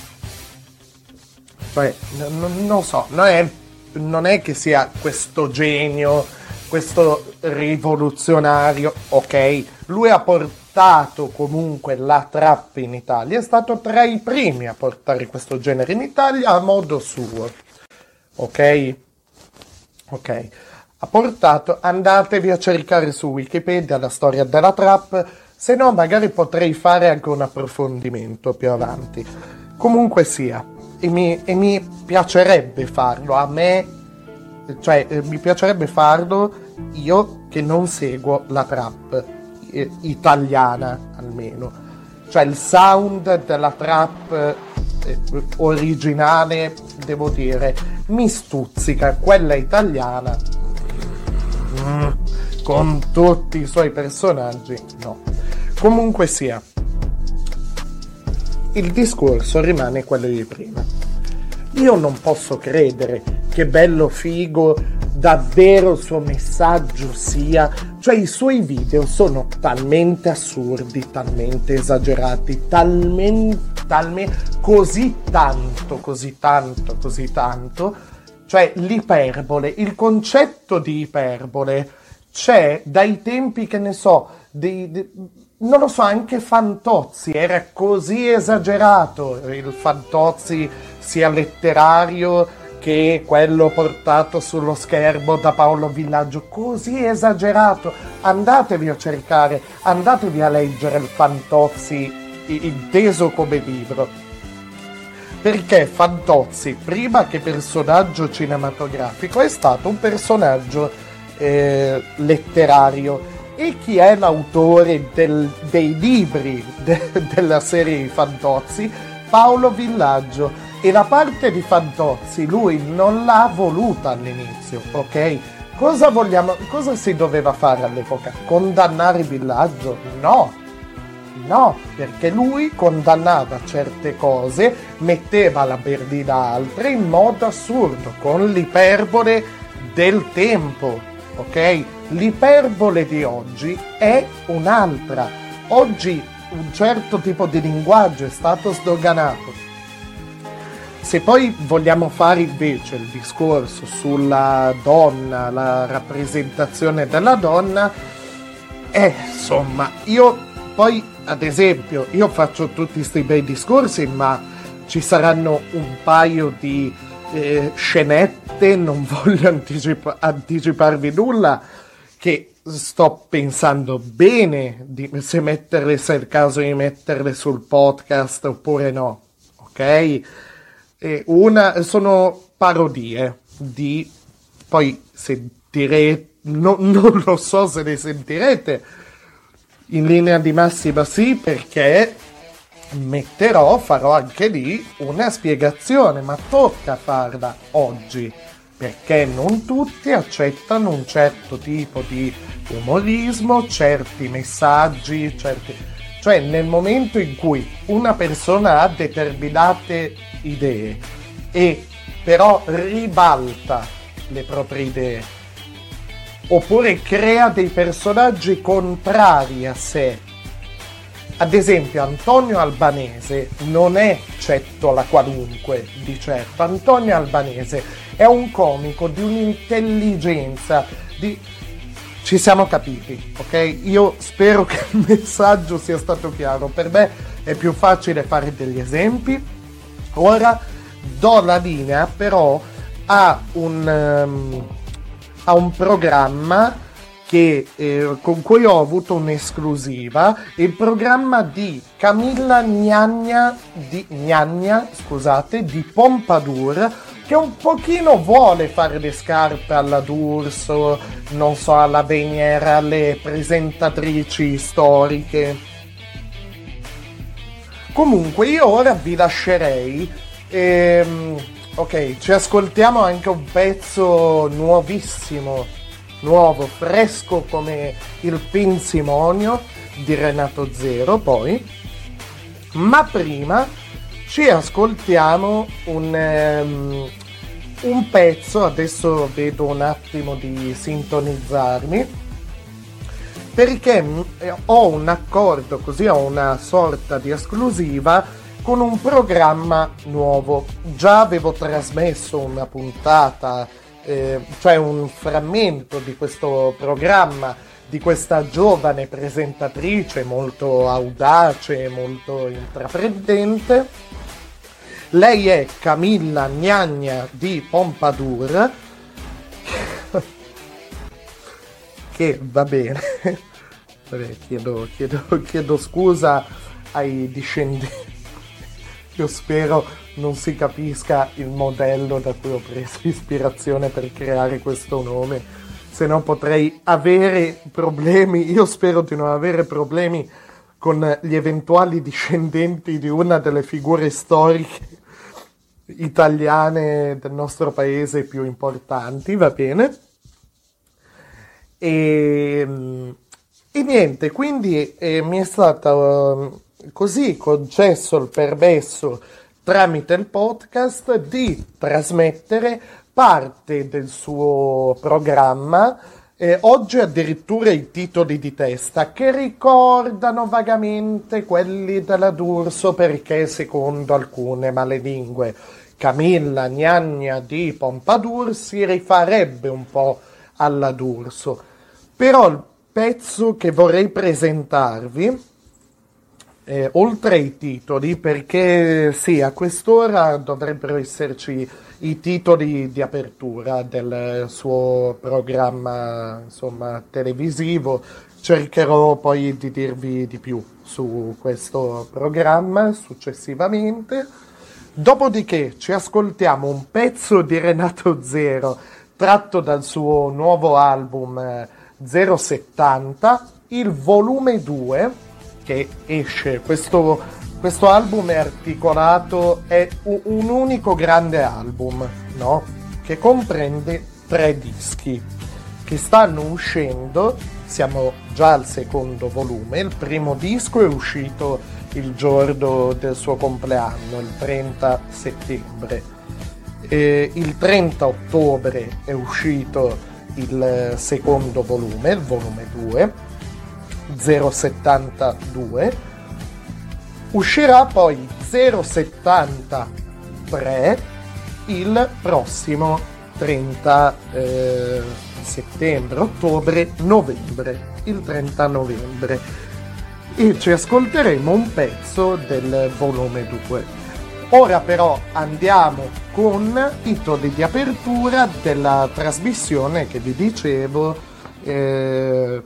[SPEAKER 2] Cioè, n- non so, non è, non è che sia questo genio, questo rivoluzionario, ok? Lui ha portato comunque la trap in Italia, è stato tra i primi a portare questo genere in Italia a modo suo, ok? Ok, ha portato, andatevi a cercare su Wikipedia la storia della trap, se no magari potrei fare anche un approfondimento più avanti. Comunque sia, e mi, e mi piacerebbe farlo, a me, cioè eh, mi piacerebbe farlo io che non seguo la trap eh, italiana almeno. Cioè il sound della trap originale, devo dire, mi stuzzica. Quella italiana, mm, con tutti i suoi personaggi, no. Comunque sia, il discorso rimane quello di prima. Io non posso credere che bello figo davvero il suo messaggio sia, cioè i suoi video sono talmente assurdi, talmente esagerati, talmente, talmente così tanto, così tanto, così tanto, cioè l'iperbole, il concetto di iperbole c'è dai tempi che ne so, di, di, non lo so, anche Fantozzi era così esagerato, il Fantozzi sia letterario che quello portato sullo schermo da Paolo Villaggio, così esagerato. Andatevi a cercare, andatevi a leggere il Fantozzi inteso come libro. Perché Fantozzi, prima che personaggio cinematografico, è stato un personaggio eh, letterario. E chi è l'autore del, dei libri de, della serie di Fantozzi? Paolo Villaggio e la parte di Fantozzi lui non l'ha voluta all'inizio, ok? Cosa vogliamo, cosa si doveva fare all'epoca? Condannare il villaggio? No, no, perché lui condannava certe cose, metteva la berdina altre in modo assurdo, con l'iperbole del tempo, ok? L'iperbole di oggi è un'altra. Oggi un certo tipo di linguaggio è stato sdoganato se poi vogliamo fare invece il discorso sulla donna, la rappresentazione della donna, eh, insomma, io poi, ad esempio, io faccio tutti questi bei discorsi, ma ci saranno un paio di eh, scenette, non voglio anticipa- anticiparvi nulla, che sto pensando bene di se metterle, se è il caso di metterle sul podcast oppure no, ok? E una, sono parodie di, poi sentirete, no, non lo so se le sentirete in linea di massima sì perché metterò, farò anche lì una spiegazione, ma tocca farla oggi perché non tutti accettano un certo tipo di umorismo, certi messaggi, certi cioè nel momento in cui una persona ha determinate idee e però ribalta le proprie idee oppure crea dei personaggi contrari a sé. Ad esempio Antonio Albanese non è Cettola qualunque di certo, Antonio Albanese è un comico di un'intelligenza, di ci siamo capiti, ok? Io spero che il messaggio sia stato chiaro. Per me è più facile fare degli esempi. Ora do la linea però a un, um, a un programma che, eh, con cui ho avuto un'esclusiva, il programma di Camilla Gnagna di, Gnagna, scusate, di Pompadour che un pochino vuole fare le scarpe alla D'Urso, non so, alla Veniera, alle presentatrici storiche. Comunque io ora vi lascerei. Ehm, ok, ci ascoltiamo anche un pezzo nuovissimo, nuovo, fresco come il Pinsimonio di Renato Zero poi. Ma prima ci ascoltiamo un, um, un pezzo, adesso vedo un attimo di sintonizzarmi, perché eh, ho un accordo, così ho una sorta di esclusiva con un programma nuovo. Già avevo trasmesso una puntata, eh, cioè un frammento di questo programma di questa giovane presentatrice molto audace, molto intraprendente. Lei è Camilla Gnagna di Pompadour, che va bene, Vabbè, chiedo, chiedo, chiedo scusa ai discendenti, io spero non si capisca il modello da cui ho preso ispirazione per creare questo nome se no potrei avere problemi, io spero di non avere problemi con gli eventuali discendenti di una delle figure storiche italiane del nostro paese più importanti, va bene? E, e niente, quindi eh, mi è stato eh, così concesso il permesso tramite il podcast di trasmettere parte del suo programma, eh, oggi addirittura i titoli di testa che ricordano vagamente quelli della D'Urso perché secondo alcune malelingue Camilla Gnagna di Pompadour si rifarebbe un po' alla D'Urso. Però il pezzo che vorrei presentarvi, eh, oltre ai titoli, perché sì, a quest'ora dovrebbero esserci i titoli di apertura del suo programma insomma, televisivo. Cercherò poi di dirvi di più su questo programma successivamente. Dopodiché ci ascoltiamo un pezzo di Renato Zero tratto dal suo nuovo album 070, eh, il volume 2 che esce questo questo album è articolato, è un unico grande album, no? Che comprende tre dischi che stanno uscendo, siamo già al secondo volume, il primo disco è uscito il giorno del suo compleanno, il 30 settembre. E il 30 ottobre è uscito il secondo volume, il volume 2, 072 Uscirà poi 070 3 il prossimo 30 eh, settembre, ottobre, novembre, il 30 novembre. E ci ascolteremo un pezzo del volume 2. Ora però andiamo con i titoli di apertura della trasmissione che vi dicevo. Eh,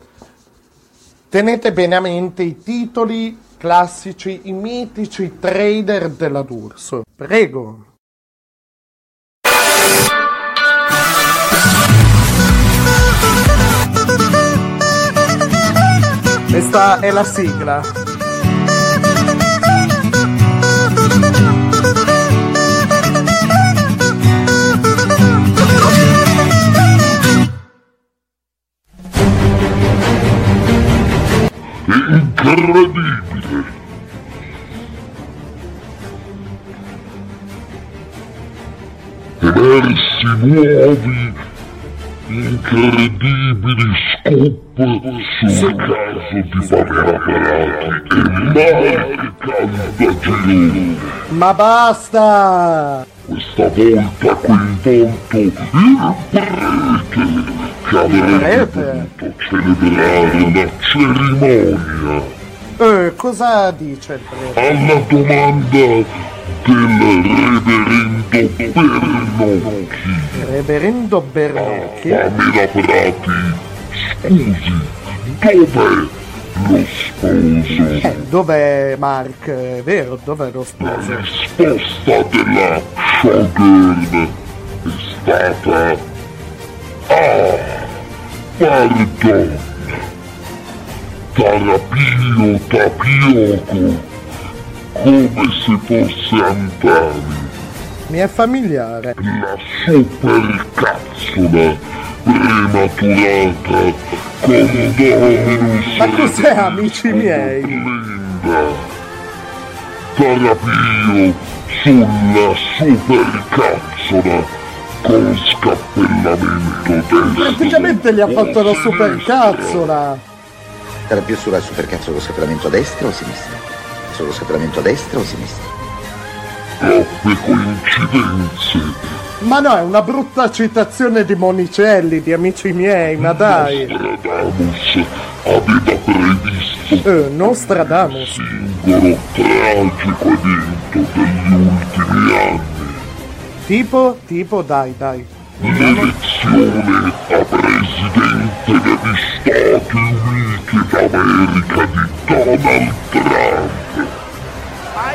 [SPEAKER 2] tenete bene a mente i titoli classici, i mitici trader della D'Urso. Prego. Questa è la sigla.
[SPEAKER 4] Incredibile! Emersi nuovi, incredibili scoop sul caso di Pamela Parati e Mike Caldagirone.
[SPEAKER 2] Ma basta!
[SPEAKER 4] Questa volta coinvolto il prete che avrebbe dovuto celebrare la cerimonia.
[SPEAKER 2] Eh, cosa dice il prete?
[SPEAKER 4] Alla domanda del reverendo Bernocchi.
[SPEAKER 2] Reverendo Bernocchi?
[SPEAKER 4] Pamela Prati, scusi, dov'è lo sposo?
[SPEAKER 2] Eh, dov'è Mark? È vero, dov'è lo
[SPEAKER 4] La
[SPEAKER 2] sposo?
[SPEAKER 4] risposta della showgirl è stata Ah, pardon Tarapio tapioco come se fosse Antani
[SPEAKER 2] Mi è familiare.
[SPEAKER 4] la supercazzola prematurata con Dominus
[SPEAKER 2] Ma cos'è, amici miei?
[SPEAKER 4] Linda Tarapio sulla supercazzola con scappellamento destro
[SPEAKER 2] Praticamente gli ha fatto la supercazzola.
[SPEAKER 10] Era più sulla supercazzo lo scappellamento a destra o a sinistra? Sullo scappellamento a destra o a sinistra?
[SPEAKER 4] troppe coincidenze
[SPEAKER 2] Ma no, è una brutta citazione di Monicelli, di amici miei, ma dai.
[SPEAKER 4] Nostradamus aveva previsto
[SPEAKER 2] Eh, Nostradamus.
[SPEAKER 4] singolo tragico evento degli ultimi anni
[SPEAKER 2] Tipo, tipo, dai, dai.
[SPEAKER 4] l'elezione a presidente degli Stati Uniti d'America di Donald Trump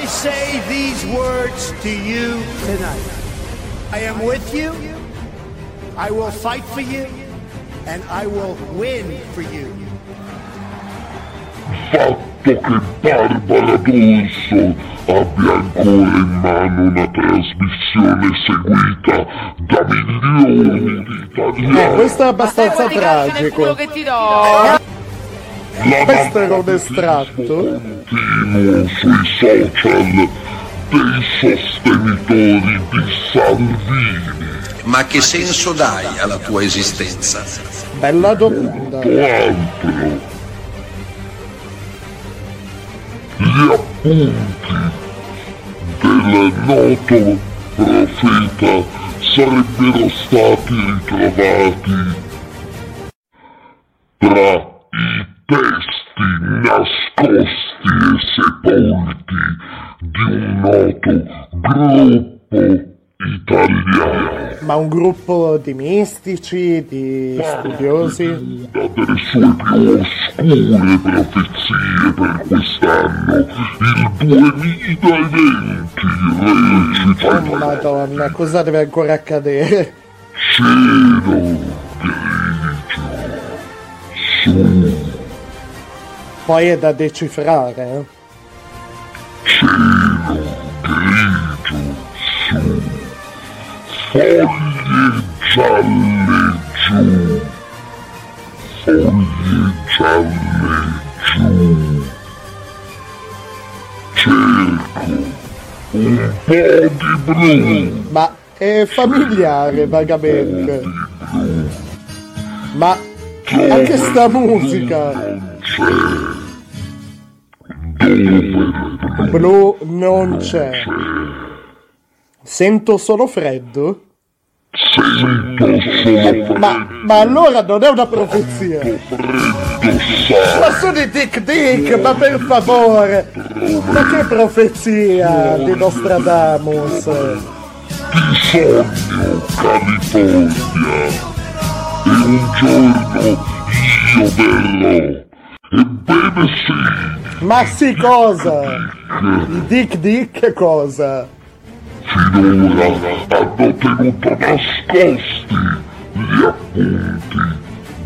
[SPEAKER 11] I say these words to you tonight. I am with you. I will fight for you. And I will win for you.
[SPEAKER 4] fatto che Barbara D'Urso abbia ancora in mano una trasmissione seguita da milioni di
[SPEAKER 2] Eh,
[SPEAKER 4] italiani.
[SPEAKER 2] questo è abbastanza tragico.
[SPEAKER 8] che ti do.
[SPEAKER 2] Questo era un estratto.
[SPEAKER 4] continuo sui social dei sostenitori di Salvini.
[SPEAKER 12] Ma che senso dai alla tua esistenza?
[SPEAKER 2] Bella domanda.
[SPEAKER 4] altro. Gli appunti del noto profeta sarebbero stati ritrovati tra i testi nascosti e sepolti di un noto gruppo italiano.
[SPEAKER 2] Ma un gruppo di mistici, di studiosi?
[SPEAKER 4] una delle sue più oscure profezie per quest'anno, il 2020 recita
[SPEAKER 2] Oh madonna, cosa deve ancora accadere?
[SPEAKER 4] cielo grigio su
[SPEAKER 2] Poi è da decifrare, eh?
[SPEAKER 4] cielo grigio su foglie gialle giù foglie gialle giù cerco un po' di blu
[SPEAKER 2] Ma è familiare vagamente. Ma anche sta musica. Blu non c'è. Sento solo freddo?
[SPEAKER 4] Sento solo freddo.
[SPEAKER 2] Ma, ma allora non è una profezia. Ma sono i Dick Dick, ma per favore! Ma che profezia di Nostradamus!
[SPEAKER 4] Ti sogno, California. E un giorno io verrò. Ebbene sì.
[SPEAKER 2] Ma sì cosa? I Dick Dick cosa?
[SPEAKER 4] Finora hanno tenuto nascosti gli appunti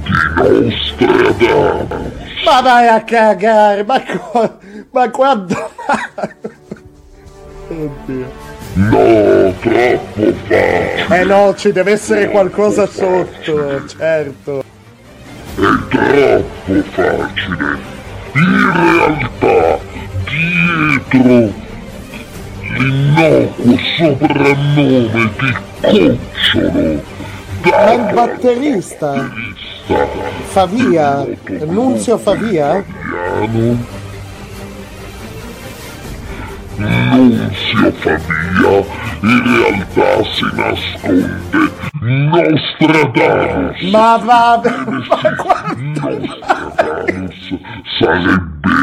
[SPEAKER 4] di Nostradamus.
[SPEAKER 2] Ma vai a cagare, ma, co- ma quando... Oddio.
[SPEAKER 4] No, troppo facile.
[SPEAKER 2] Eh no, ci deve essere qualcosa sotto, certo.
[SPEAKER 4] È troppo facile. In realtà, dietro l'innocuo soprannome di Cucciolo
[SPEAKER 2] Ma il batterista? Favia? Nunzio Favia?
[SPEAKER 4] Piano. Nunzio Favia in realtà si nasconde Nostradamus.
[SPEAKER 2] Ma va... Ma quanto...
[SPEAKER 4] Nostradamus sarebbe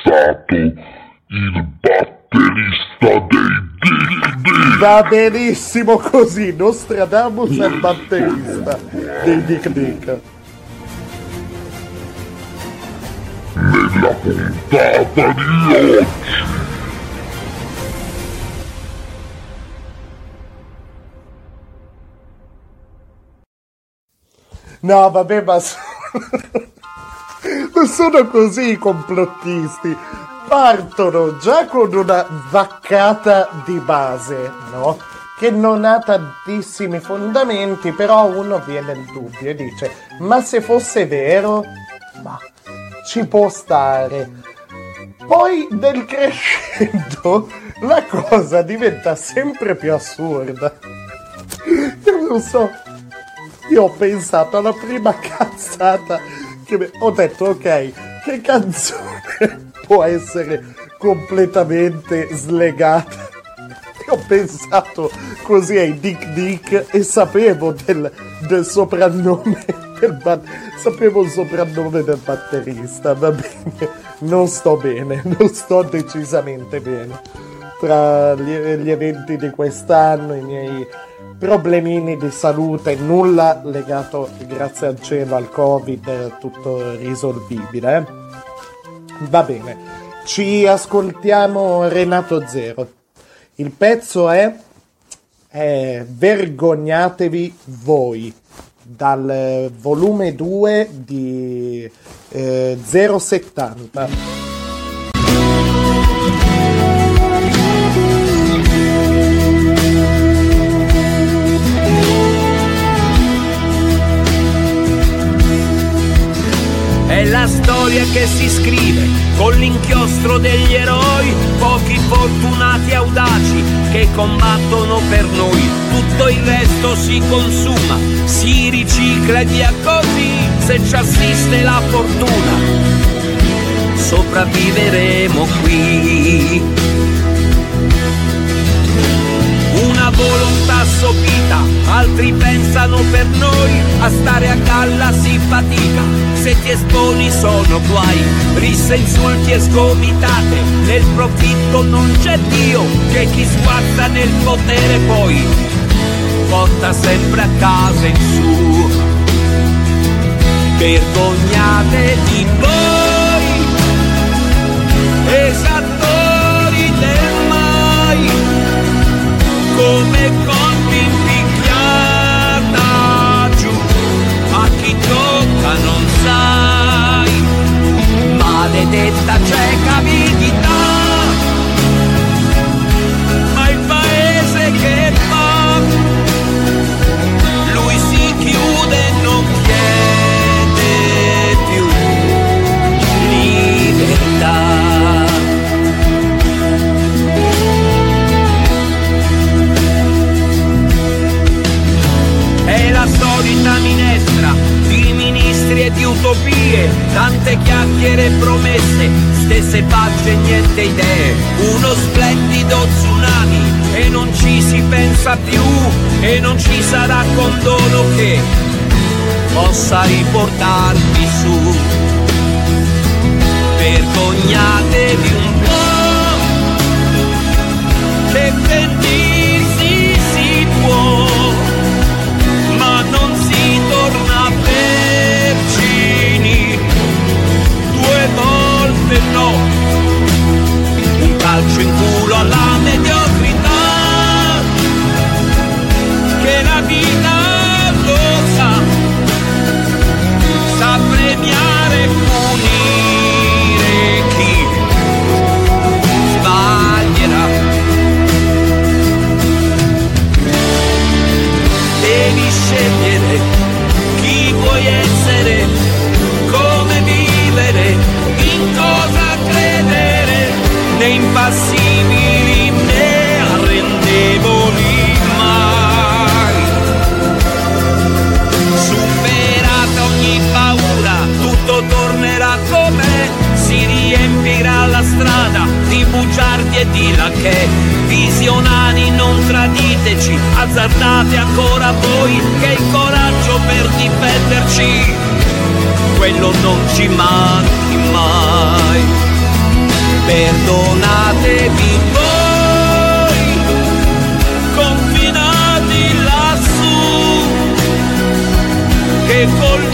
[SPEAKER 4] stato il batterista dei Dick.
[SPEAKER 2] Va benissimo così, Nostradamus è il batterista dei Dick Dick.
[SPEAKER 4] Nella puntata di oggi.
[SPEAKER 2] No, vabbè, ma... Non sono così i complottisti. Partono già con una vaccata di base, no? Che non ha tantissimi fondamenti, però uno viene il dubbio e dice: Ma se fosse vero, ma ci può stare. Poi nel crescendo la cosa diventa sempre più assurda. Io non so, io ho pensato alla prima cazzata che mi- ho detto ok, che canzone può essere completamente slegata? E ho pensato così ai Dick Dick e sapevo del, del soprannome del bat- sapevo il soprannome del batterista, va bene, non sto bene, non sto decisamente bene. Tra gli, gli eventi di quest'anno, i miei problemini di salute, nulla legato, grazie al cielo, al Covid, tutto risolvibile. Va bene, ci ascoltiamo Renato Zero. Il pezzo è, è Vergognatevi voi, dal volume 2 di eh, 070.
[SPEAKER 13] È la storia che si scrive con l'inchiostro degli eroi, pochi fortunati audaci che combattono per noi. Tutto il resto si consuma, si ricicla e via così, se ci assiste la fortuna. Sopravviveremo qui. Volontà sopita, altri pensano per noi, a stare a galla si fatica, se ti esponi sono guai, risse, insulti e sgomitate, nel profitto non c'è Dio, che chi sguazza nel potere poi porta sempre a casa in su. Vergognate di voi, come in picchiata giù. A chi tocca non sai. Maledetta cieca avidità di utopie, tante chiacchiere e promesse, stesse pagine e niente idee, uno splendido tsunami e non ci si pensa più e non ci sarà condono che possa riportarvi su. Vergognatevi un scegliere chi vuoi essere, bugiardi e di lacchè. Visionari non traditeci, azzardate ancora voi che il coraggio per difenderci, quello non ci manchi mai. Perdonatevi voi, confinati lassù, che col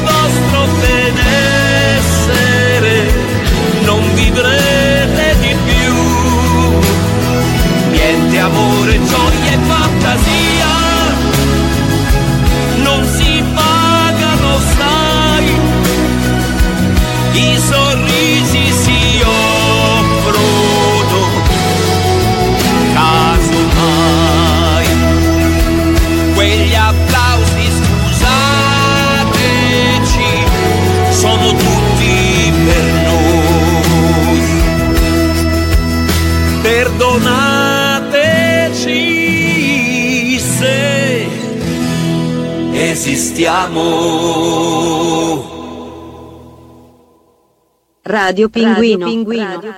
[SPEAKER 1] Radio Pinguino.
[SPEAKER 2] Radio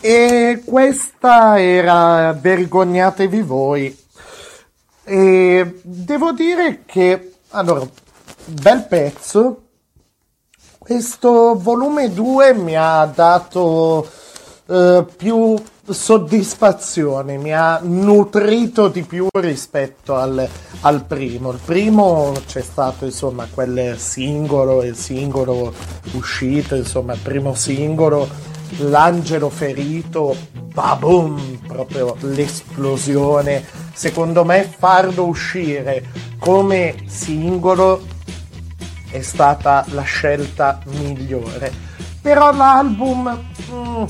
[SPEAKER 2] E questa era Vergognatevi voi. E devo dire che, allora, bel pezzo. Questo volume 2 mi ha dato eh, più soddisfazione, mi ha nutrito di più rispetto al, al primo. Il primo c'è stato insomma quel singolo, il singolo uscito, insomma il primo singolo, l'angelo ferito, babum, proprio l'esplosione. Secondo me farlo uscire come singolo è stata la scelta migliore. Però l'album, mm,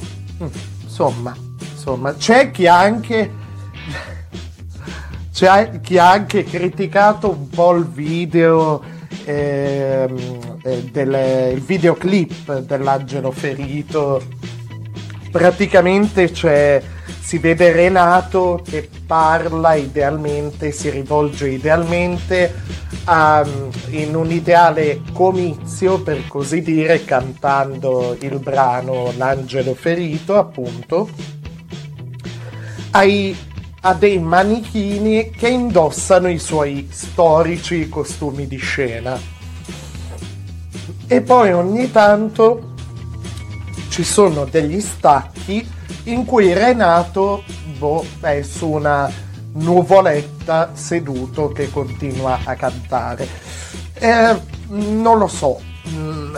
[SPEAKER 2] mm, insomma, insomma, c'è chi anche c'è chi ha anche criticato un po' il video ehm, eh, del il videoclip dell'angelo ferito. Praticamente c'è si vede Renato che parla idealmente si rivolge idealmente a, in un ideale comizio per così dire cantando il brano l'angelo ferito appunto ai a dei manichini che indossano i suoi storici costumi di scena. E poi ogni tanto ci sono degli stacchi in cui Renato boh, è su una nuvoletta seduto che continua a cantare. Eh, non lo so, mm,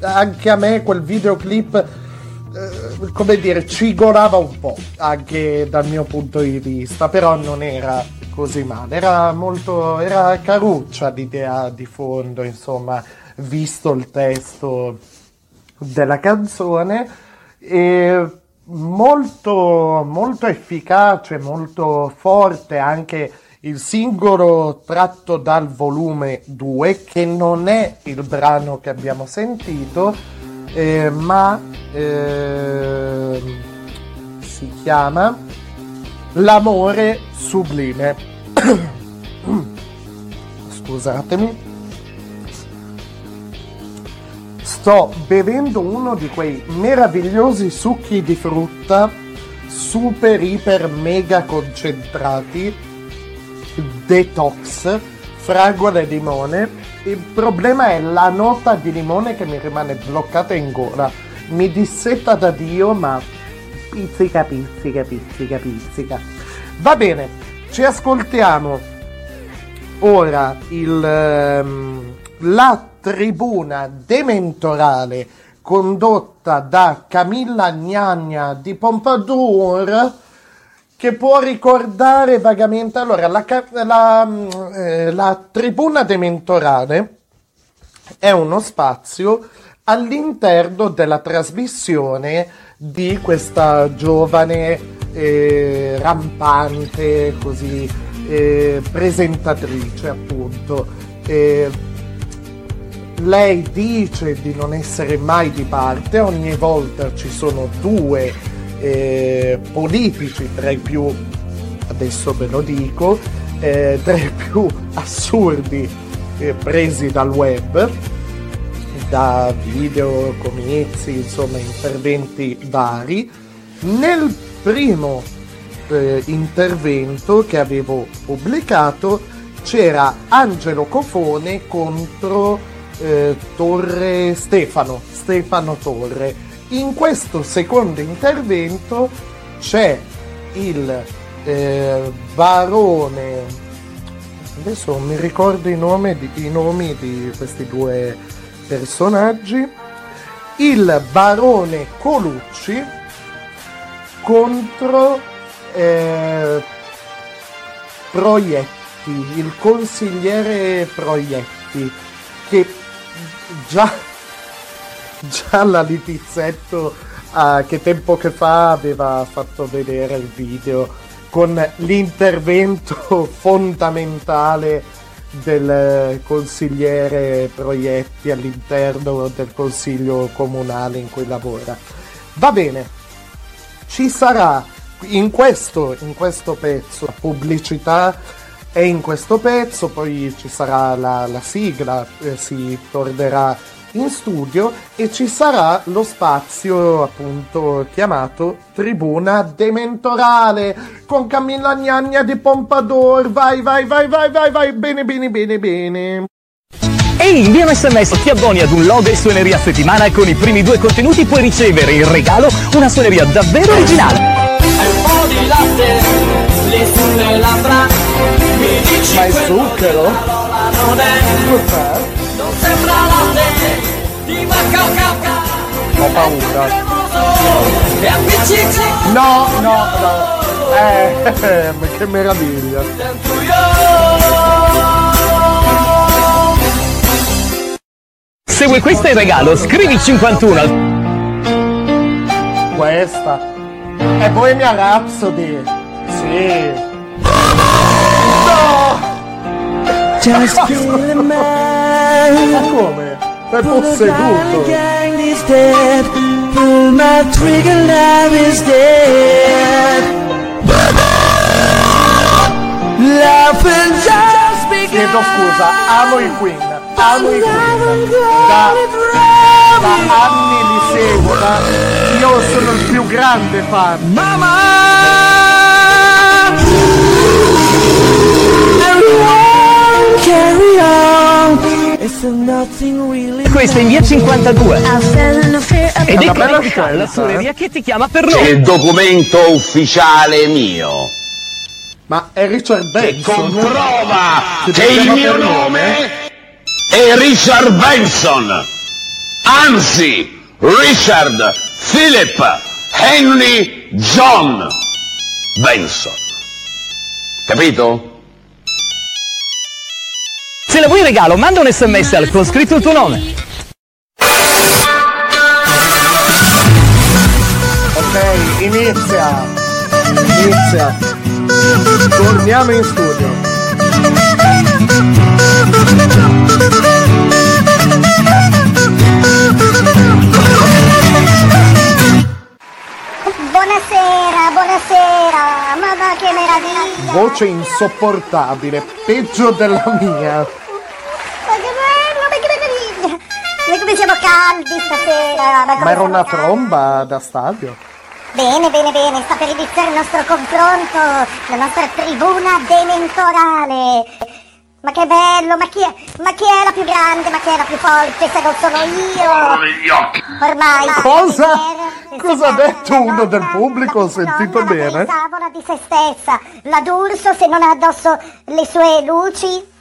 [SPEAKER 2] anche a me quel videoclip eh, come dire, cigolava un po' anche dal mio punto di vista, però non era così male, era molto, era caruccia l'idea di fondo, insomma, visto il testo della canzone, e molto, molto efficace, molto forte anche il singolo tratto dal volume 2, che non è il brano che abbiamo sentito, eh, ma eh, si chiama L'amore sublime. Scusatemi. Sto bevendo uno di quei meravigliosi succhi di frutta super iper mega concentrati detox fragola e limone il problema è la nota di limone che mi rimane bloccata in gola. Mi dissetta da dio ma pizzica pizzica pizzica pizzica. Va bene ci ascoltiamo. Ora il ehm, la tribuna dementorale condotta da Camilla Gnagna di Pompadour che può ricordare vagamente. Allora la, la, mm, eh, la tribuna dementorale è uno spazio all'interno della trasmissione di questa giovane eh, rampante così eh, presentatrice appunto. Eh, lei dice di non essere mai di parte, ogni volta ci sono due eh, politici tra i più, adesso ve lo dico, eh, tra i più assurdi eh, presi dal web, da video, comizi, insomma interventi vari. Nel primo eh, intervento che avevo pubblicato c'era Angelo Cofone contro eh, Torre Stefano, Stefano Torre. In questo secondo intervento c'è il eh, barone, adesso non mi ricordo i di, i nomi di questi due personaggi, il barone Colucci contro eh, Proietti, il consigliere Proietti, che già, già la Litizzetto uh, che tempo che fa aveva fatto vedere il video con l'intervento fondamentale del consigliere Proietti all'interno del consiglio comunale in cui lavora. Va bene, ci sarà in questo, in questo pezzo pubblicità è in questo pezzo, poi ci sarà la, la sigla, eh, si tornerà in studio e ci sarà lo spazio appunto chiamato Tribuna Dementorale con Camilla Gnagna di Pompadour. Vai, vai, vai, vai, vai, vai, bene, bene, bene, bene.
[SPEAKER 14] Ehi, invia un sms, ti abboni ad un lode e suoneria a settimana e con i primi due contenuti puoi ricevere in regalo una suoneria davvero originale.
[SPEAKER 13] Un po' di latte, le sulle labbra, mi dici
[SPEAKER 2] Ma è zucchero?
[SPEAKER 13] non è, non sembra latte,
[SPEAKER 2] Ho paura.
[SPEAKER 13] e
[SPEAKER 2] No, no, no. Eh, che meraviglia.
[SPEAKER 14] Se vuoi questo in regalo, scrivi 51 al
[SPEAKER 2] Questa è Bohemia Rhapsody. Sì. No!
[SPEAKER 15] Just kill man.
[SPEAKER 2] Ma come? È posseduto. Chiedo scusa, amo i Queen. Amo i Queen. Da, da anni li seguo. da- io sono il più grande fan.
[SPEAKER 15] Carry on.
[SPEAKER 14] Questa è in via 52.
[SPEAKER 15] I fell in a fear of
[SPEAKER 14] Ed è
[SPEAKER 2] bella
[SPEAKER 14] la suoneria che ti chiama per
[SPEAKER 16] C'è
[SPEAKER 14] noi.
[SPEAKER 16] il documento ufficiale mio
[SPEAKER 2] Ma è Richard Benson.
[SPEAKER 16] comprova
[SPEAKER 2] Che
[SPEAKER 16] che il mio nome è Richard Benson. Anzi, Richard Philip Henry John Benson. Capito?
[SPEAKER 14] Se vuoi regalo, manda un sms al con scritto il tuo nome.
[SPEAKER 2] Ok, inizia. Inizia. Torniamo in studio.
[SPEAKER 17] Buonasera, buonasera, mamma che meraviglia!
[SPEAKER 2] Voce insopportabile, peggio della mia.
[SPEAKER 17] Ma che bello, ma che Ma come siamo caldi stasera!
[SPEAKER 2] Ma
[SPEAKER 17] come
[SPEAKER 2] era una
[SPEAKER 17] caldi.
[SPEAKER 2] tromba da stadio.
[SPEAKER 17] Bene, bene, bene, sta per iniziare il nostro confronto, la nostra tribuna dementorale. Ma che bello, ma chi, è, ma chi è la più grande, ma chi è la più forte se non sono io? Ormai...
[SPEAKER 2] Cosa? Cosa ha detto uno del pubblico? Ho sentito bene?
[SPEAKER 17] La tavola di se stessa, la D'Urso se non ha addosso le sue luci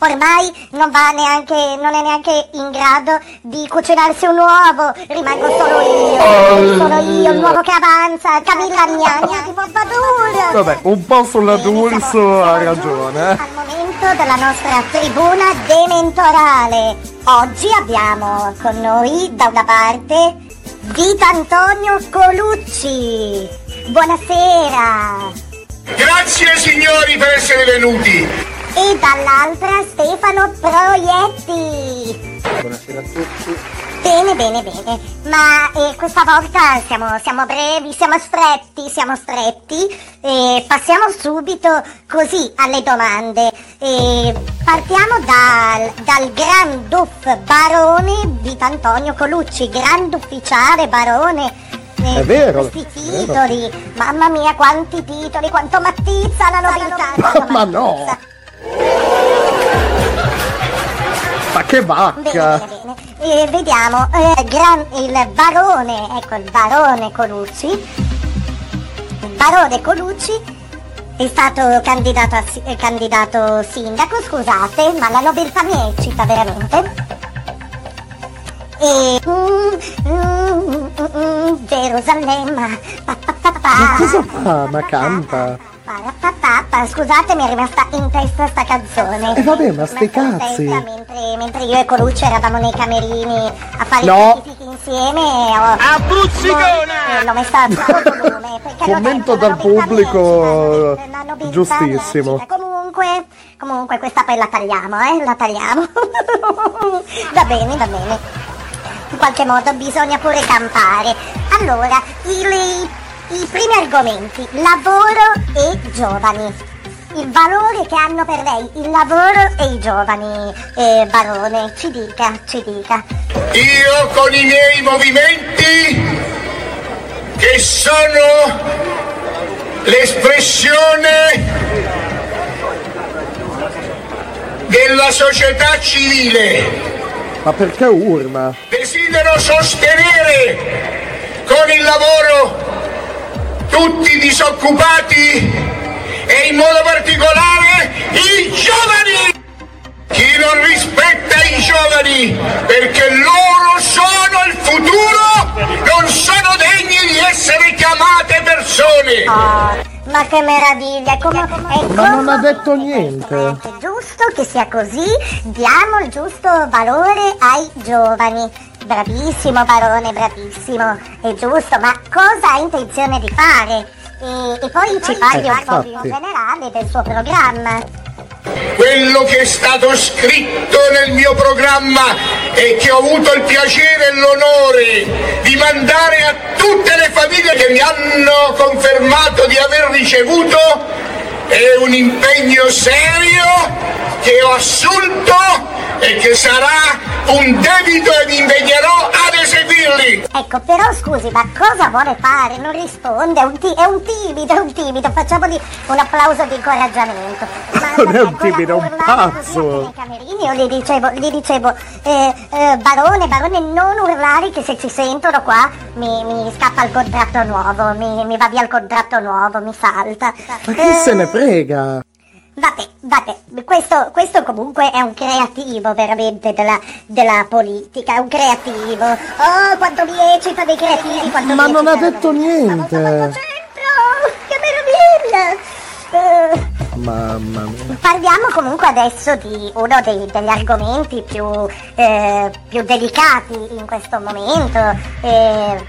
[SPEAKER 17] Ormai non va neanche, non è neanche in grado di cucinarsi un uovo, rimango solo io, sono io il nuovo che avanza, Camilla Gnagna di Bobbadur.
[SPEAKER 2] Vabbè, un po' sulla D'Urso ha ragione. eh.
[SPEAKER 17] Al momento della nostra tribuna dementorale. Oggi abbiamo con noi da una parte Vita Antonio Colucci. Buonasera.
[SPEAKER 18] Grazie signori per essere venuti.
[SPEAKER 17] E dall'altra Stefano Proietti.
[SPEAKER 2] Buonasera a tutti.
[SPEAKER 17] Bene, bene, bene. Ma eh, questa volta siamo, siamo brevi, siamo stretti, siamo stretti. E passiamo subito così alle domande. E partiamo dal, dal Duff Barone Vita Antonio Colucci, Grand Ufficiale Barone.
[SPEAKER 2] È vero,
[SPEAKER 17] Questi
[SPEAKER 2] è vero.
[SPEAKER 17] titoli, mamma mia quanti titoli, quanto mattizza la nobiltà.
[SPEAKER 2] Ma no! Ma che vacca!
[SPEAKER 17] bene, bene. Eh, vediamo, eh, gran- il barone, ecco il barone Colucci. Il barone Colucci è stato candidato, a eh, candidato sindaco, scusate, ma la nobiltà mi eccita veramente. E... Mm, mm, mm, mm, Gerusalemme. Pa, pa, pa, pa.
[SPEAKER 2] Ma cosa fa? Ma canta?
[SPEAKER 17] Scusate, mi è rimasta in testa sta canzone.
[SPEAKER 2] E vabbè, ma sti
[SPEAKER 17] in
[SPEAKER 2] cazzi.
[SPEAKER 17] Mentre, mentre io e Colucci eravamo nei camerini a fare
[SPEAKER 2] No.
[SPEAKER 17] i insieme. Ho, a
[SPEAKER 18] Buzzicona!
[SPEAKER 17] L'ho messa a tutto volume.
[SPEAKER 2] Commento dal pubblico
[SPEAKER 17] nobiltà
[SPEAKER 2] giustissimo.
[SPEAKER 17] Comunque, comunque questa poi la tagliamo, eh? La tagliamo. va bene, va bene. Qualche modo bisogna pure campare. Allora, i, i primi argomenti, lavoro e giovani. Il valore che hanno per lei il lavoro e i giovani, eh, Barone, ci dica, ci dica.
[SPEAKER 18] Io con i miei movimenti che sono l'espressione della società civile
[SPEAKER 2] Ma perché urma?
[SPEAKER 18] desidero sostenere con il lavoro tutti i disoccupati e in modo particolare i giovani. Chi non rispetta i giovani perché loro sono il futuro non sono degni di essere chiamate persone.
[SPEAKER 17] Ma che meraviglia, come, è
[SPEAKER 2] Ma non ha
[SPEAKER 17] come-
[SPEAKER 2] detto niente.
[SPEAKER 17] È giusto che sia così, diamo il giusto valore ai giovani. Bravissimo Barone, bravissimo, è giusto, ma cosa ha intenzione di fare? E, e poi ci parli un po' più in generale del suo programma.
[SPEAKER 18] Quello che è stato scritto nel mio programma e che ho avuto il piacere e l'onore di mandare a tutte le famiglie che mi hanno confermato di aver ricevuto è un impegno serio che ho assunto e che sarà un debito e mi impegnerò ad eseguirli.
[SPEAKER 17] Ecco, però scusi, ma cosa vuole fare? Non risponde, è un, ti- è un timido, è un timido, facciamogli un applauso di incoraggiamento. Ma
[SPEAKER 2] Non è un timido, è un pazzo.
[SPEAKER 17] camerini, io gli dicevo, gli dicevo, eh, eh, barone, barone, non urlare che se ci sentono qua mi, mi scappa il contratto nuovo, mi, mi va via il contratto nuovo, mi salta.
[SPEAKER 2] Ma chi
[SPEAKER 17] Eh,
[SPEAKER 2] se ne frega?
[SPEAKER 17] Vabbè, vabbè, questo, questo comunque è un creativo veramente della, della politica, è un creativo. Oh, quanto mi eccita dei creativi, quanto
[SPEAKER 2] Ma
[SPEAKER 17] mi
[SPEAKER 2] non ha detto niente.
[SPEAKER 17] Centro, che meraviglia! Eh,
[SPEAKER 2] Mamma mia.
[SPEAKER 17] Parliamo comunque adesso di uno dei- degli argomenti più, eh, più delicati in questo momento, eh,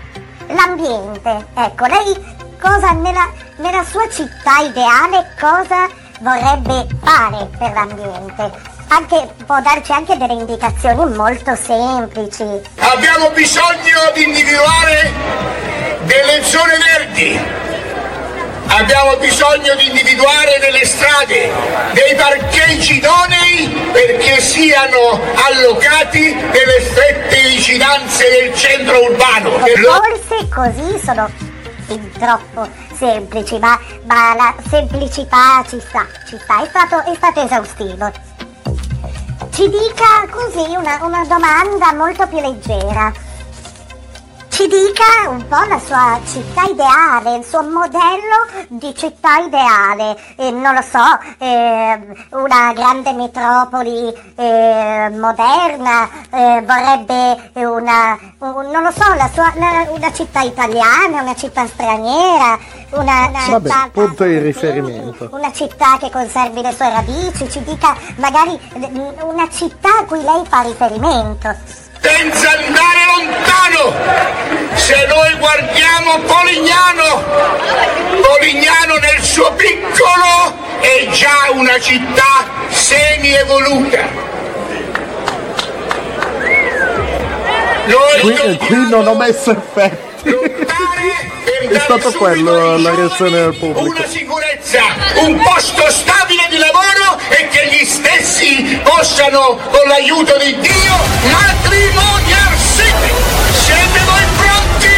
[SPEAKER 17] l'ambiente. Ecco, lei cosa nella, nella sua città ideale cosa vorrebbe fare per l'ambiente? Anche, può darci anche delle indicazioni molto semplici.
[SPEAKER 18] Abbiamo bisogno di individuare delle zone verdi. Abbiamo bisogno di individuare delle strade, dei parcheggi idonei perché siano allocati nelle strette vicinanze del centro urbano.
[SPEAKER 17] Forse così sono fin troppo semplici, ma, ma la semplicità ci sta, ci sta, è stato, è stato esaustivo. Ci dica così una, una domanda molto più leggera. Ci dica un po' la sua città ideale, il suo modello di città ideale. Eh, non lo so, eh, una grande metropoli eh, moderna, eh, vorrebbe una, un- non lo so, la sua, una, una città italiana, una città straniera, una, una
[SPEAKER 2] Vabbè,
[SPEAKER 17] città
[SPEAKER 2] punto di riferimento.
[SPEAKER 17] una città che conservi le sue radici, ci dica magari eh, una città a cui lei fa riferimento.
[SPEAKER 18] Senza andare lontano. Se noi guardiamo Polignano, Polignano nel suo piccolo è già una città semi-evoluta. Noi
[SPEAKER 2] Qui, eh, qui non ho messo effetti. È stato quello la reazione del pubblico.
[SPEAKER 18] una sicurezza, un posto stabile di lavoro e che gli stessi possano, con l'aiuto di Dio, matrimoniarsi. Siete voi pronti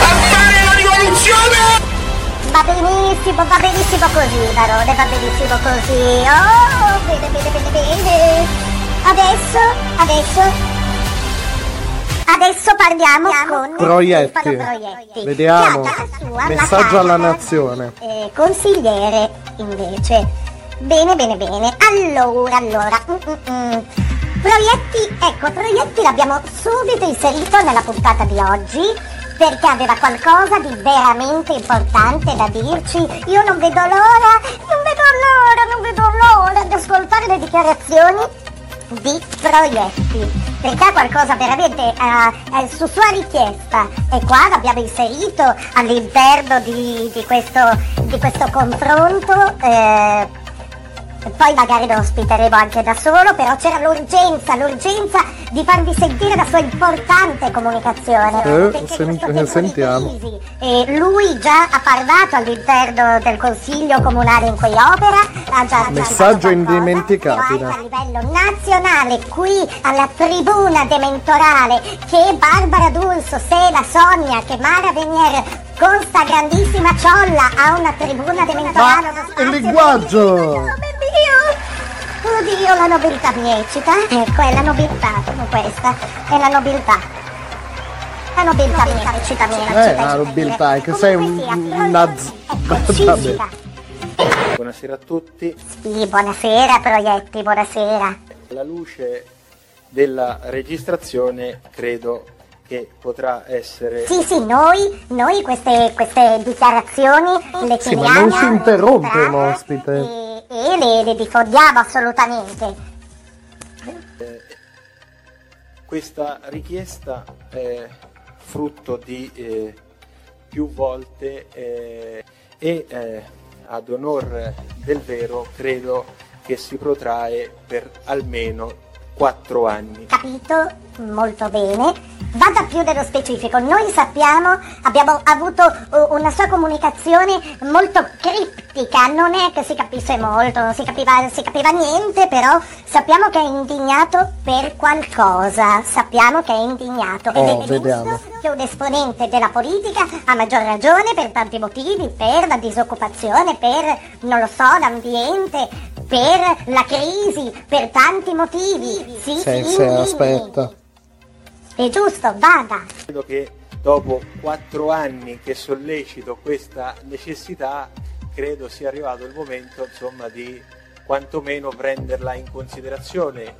[SPEAKER 18] a fare la rivoluzione?
[SPEAKER 17] Va benissimo, va benissimo così, Barone, va benissimo così. Oh, bene, bene, bene, bene. Adesso, adesso, adesso parliamo con
[SPEAKER 2] Proietti.
[SPEAKER 17] Proietti.
[SPEAKER 2] Vediamo.
[SPEAKER 17] sua
[SPEAKER 2] Messaggio alla nazione.
[SPEAKER 17] eh, consigliere, invece. Bene, bene, bene. Allora, allora. mm, mm, mm. Proietti, ecco, Proietti l'abbiamo subito inserito nella puntata di oggi perché aveva qualcosa di veramente importante da dirci. Io non vedo l'ora, non vedo l'ora, non vedo l'ora di ascoltare le dichiarazioni di Proietti. Perché ha qualcosa veramente eh, eh, su sua richiesta e qua l'abbiamo inserito all'interno di, di questo, di questo confronto. Eh, poi magari lo ospiteremo anche da solo, però c'era l'urgenza, l'urgenza di farvi sentire la sua importante comunicazione.
[SPEAKER 2] Eh, sen- sentiamo.
[SPEAKER 17] eh, lui già ha parlato all'interno del consiglio comunale in cui opera, ha già
[SPEAKER 2] Messaggio indimenticabile.
[SPEAKER 17] a livello nazionale qui alla tribuna dementorale che Barbara D'Urso, Sela, Sonia, che Mara Venier con sta grandissima ciolla ha una tribuna dementorale. uno spazio
[SPEAKER 2] Il linguaggio!
[SPEAKER 17] Oddio! Oddio, la nobiltà mi eccita. Ecco, è la nobiltà, come questa. È la nobiltà. La nobiltà mi eccita, mi eccita.
[SPEAKER 2] Eh, la nobiltà, è che sei un, naz... Vabbè.
[SPEAKER 19] Buonasera a tutti.
[SPEAKER 17] Sì, buonasera, proietti, buonasera.
[SPEAKER 19] Alla luce della registrazione credo che potrà essere
[SPEAKER 17] Sì, sì, noi, noi queste, queste dichiarazioni le
[SPEAKER 2] Sì, ma
[SPEAKER 17] teniamo
[SPEAKER 2] non si interrompe un ospite.
[SPEAKER 17] e, e le, le diffondiamo assolutamente.
[SPEAKER 19] eh, questa richiesta è frutto di eh, più volte eh, e eh, ad onor del vero credo che si protrae per almeno quattro anni.
[SPEAKER 17] Capito? Molto bene. Vada più nello specifico. Noi sappiamo, abbiamo avuto uh, una sua comunicazione molto criptica, non è che si capisse molto, non si capiva, si capiva niente, però sappiamo che è indignato per qualcosa. Sappiamo che è indignato.
[SPEAKER 2] Oh,
[SPEAKER 17] Ed è giusto che un esponente della politica ha maggior ragione per tanti motivi, per la disoccupazione, per, non lo so, l'ambiente, per la crisi, per tanti motivi. Sì,
[SPEAKER 2] Sì,
[SPEAKER 17] sì,
[SPEAKER 2] sì, aspetta.
[SPEAKER 17] È giusto, vada.
[SPEAKER 19] Credo che dopo quattro anni che sollecito questa necessità, credo sia arrivato il momento insomma, di quantomeno prenderla in considerazione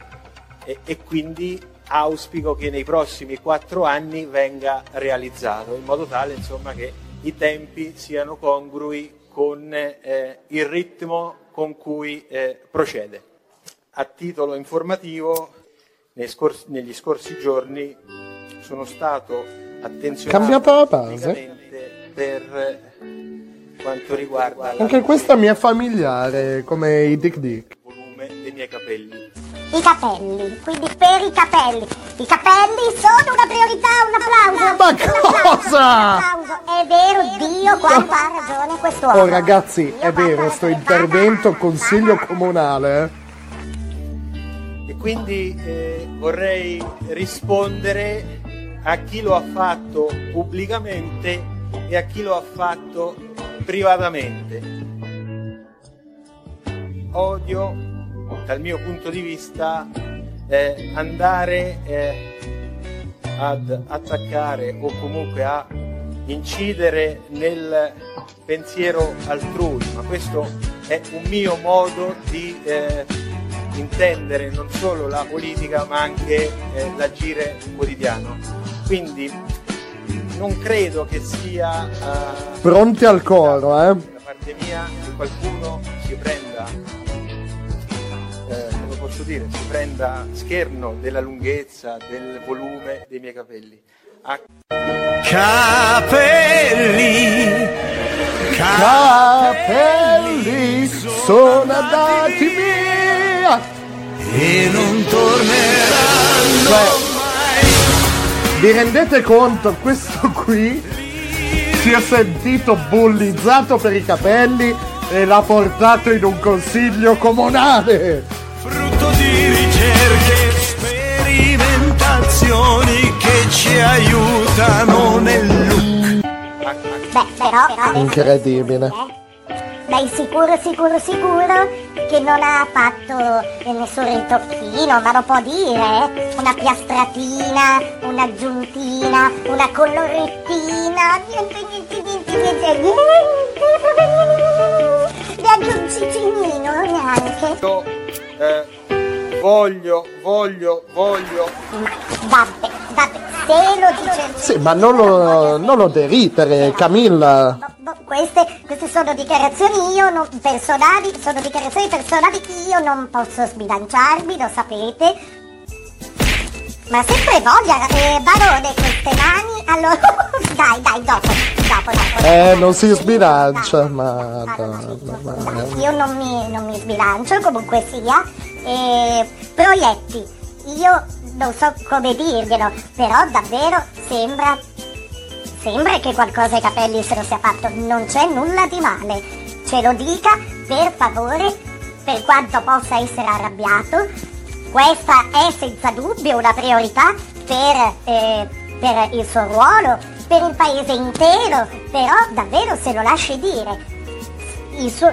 [SPEAKER 19] e, e quindi auspico che nei prossimi quattro anni venga realizzato in modo tale insomma, che i tempi siano congrui con eh, il ritmo con cui eh, procede. A titolo informativo, nei scors- negli scorsi giorni sono stato attenzionato
[SPEAKER 2] Cambiata la base?
[SPEAKER 19] per eh, quanto riguarda
[SPEAKER 2] Anche questa mi è familiare, come i Dick Dick.
[SPEAKER 19] volume dei miei capelli.
[SPEAKER 17] I capelli, quindi per i capelli. I capelli sono una priorità, un applauso.
[SPEAKER 2] Ma
[SPEAKER 17] Un
[SPEAKER 2] cosa?
[SPEAKER 17] applauso. È vero, Dio quanto ha ragione quest'uomo.
[SPEAKER 2] Oh ragazzi, è vero, sto intervento consiglio comunale. eh.
[SPEAKER 19] E quindi eh, vorrei rispondere a chi lo ha fatto pubblicamente e a chi lo ha fatto privatamente. Odio, dal mio punto di vista, eh, andare eh, ad attaccare o comunque a incidere nel pensiero altrui, ma questo è un mio modo di eh, intendere non solo la politica ma anche eh, l'agire quotidiano. Quindi non credo che sia eh,
[SPEAKER 2] Pronti al coro, eh?
[SPEAKER 19] da parte mia che qualcuno si prenda, posso dire, si prenda scherno della lunghezza, del volume dei miei capelli. A-
[SPEAKER 15] Capelli,
[SPEAKER 2] Capelli sono andati via
[SPEAKER 15] e non torneranno
[SPEAKER 2] Cioè, vi rendete conto? Questo qui si è sentito bullizzato per i capelli e l'ha portato in un consiglio comunale.
[SPEAKER 15] Di ricerche, sperimentazioni che ci aiutano nel look.
[SPEAKER 17] Beh, però, però
[SPEAKER 2] Incredibile.
[SPEAKER 17] Dai sicuro, sicuro, sicuro che non ha fatto eh, nessun ritocchino, ma lo può dire, eh? Una piastratina, un'aggiuntina, una colorettina, niente, niente, niente, niente, niente, neanche un cicinino, neanche.
[SPEAKER 19] Eh, voglio, voglio, voglio
[SPEAKER 17] Vabbè, vabbè, se lo dice il
[SPEAKER 2] Sì, ma non lo, non lo deritere, Camilla.
[SPEAKER 17] Queste, queste sono dichiarazioni io non, personali, sono dichiarazioni personali, io non posso sbilanciarmi, lo sapete. Ma sempre voglia, eh, barone, queste mani, allora, dai, dai, dopo, dopo, dopo.
[SPEAKER 2] Eh, non si sbilancia, ma...
[SPEAKER 17] Io non mi, non mi sbilancio, comunque sia. E, proietti, io non so come dirglielo, però davvero sembra Sembra che qualcosa ai capelli se lo sia fatto, non c'è nulla di male. Ce lo dica, per favore, per quanto possa essere arrabbiato. Questa è senza dubbio una priorità per, eh, per il suo ruolo, per il paese intero, però davvero se lo lasci dire. Suo-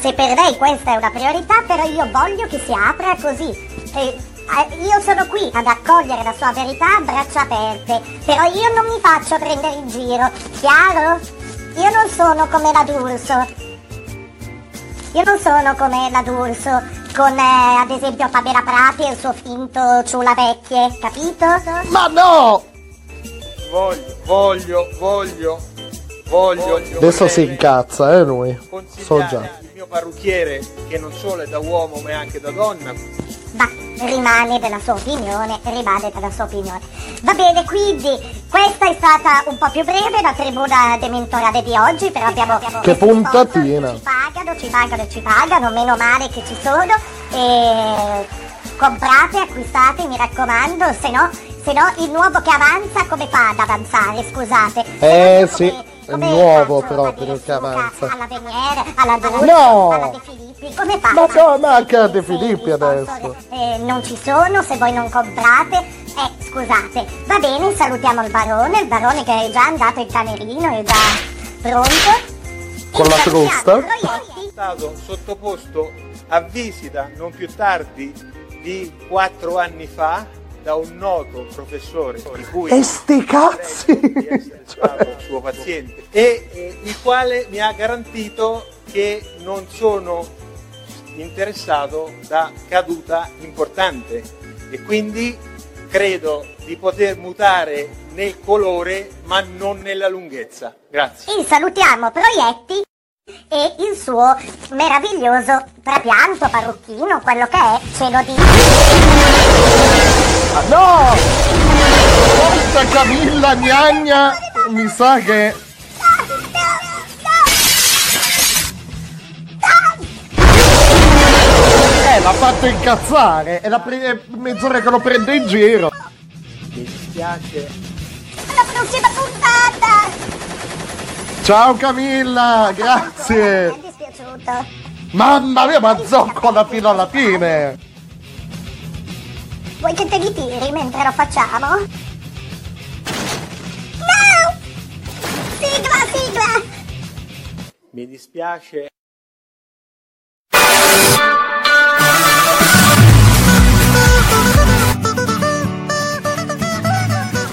[SPEAKER 17] se per lei questa è una priorità, però io voglio che si apra così. Eh, eh, io sono qui ad accogliere la sua verità a braccia aperte, però io non mi faccio prendere in giro, chiaro? Io non sono come la D'Urso. Io non sono come la D'Urso, con eh, ad esempio Fabiola Prati e il suo finto ciula vecchie, capito?
[SPEAKER 2] Ma no!
[SPEAKER 19] voglio, voglio, voglio, voglio.
[SPEAKER 2] Adesso si incazza, eh, lui. So già.
[SPEAKER 19] consigliare il mio parrucchiere, che non solo è da uomo ma è anche da donna,
[SPEAKER 17] Ma rimane della sua opinione, rimane della sua opinione. Va bene, quindi questa è stata un po' più breve la tribuna dementorale di oggi, però abbiamo... abbiamo
[SPEAKER 2] Che puntatina.
[SPEAKER 17] Ci pagano, ci pagano ci pagano, meno male che ci sono. E comprate, acquistate, mi raccomando, se no, se no il nuovo che avanza come fa ad avanzare, scusate?
[SPEAKER 2] Eh sì, è nuovo proprio che avanza.
[SPEAKER 17] Alla Veniere, alla Dulce,
[SPEAKER 2] No!
[SPEAKER 17] alla De Filippi, come fa?
[SPEAKER 2] Ma no, ma anche a De Filippi adesso.
[SPEAKER 17] Eh, non ci sono, se voi non comprate. Eh, scusate, va bene, salutiamo il barone, il barone che è già andato in camerino, è già pronto.
[SPEAKER 2] Con la frusta?
[SPEAKER 17] il proietti.
[SPEAKER 19] è stato sottoposto a visita non più tardi di quattro anni fa da un noto professore di cui
[SPEAKER 2] E sti cazzi!
[SPEAKER 19] di essere stato suo paziente e eh, il quale mi ha garantito che non sono interessato da caduta importante e quindi credo di poter mutare nel colore ma non nella lunghezza. Grazie.
[SPEAKER 17] E salutiamo Proietti e il suo meraviglioso trapianto parrucchino, quello che è, ce lo dico.
[SPEAKER 2] Ah, no! Forza Camilla Gnagna! Mi sa che... Eh, l'ha fatto incazzare! È la pre- mezz'ora che lo prende in giro!
[SPEAKER 19] Mi dispiace.
[SPEAKER 17] La prossima puntata!
[SPEAKER 2] Ciao Camilla! Grazie!
[SPEAKER 17] Mi è dispiaciuto.
[SPEAKER 2] Mamma mia, ma zoccola fino alla fine!
[SPEAKER 17] Vuoi che te li tiri mentre lo facciamo? No! Sigla!
[SPEAKER 19] mi dispiace.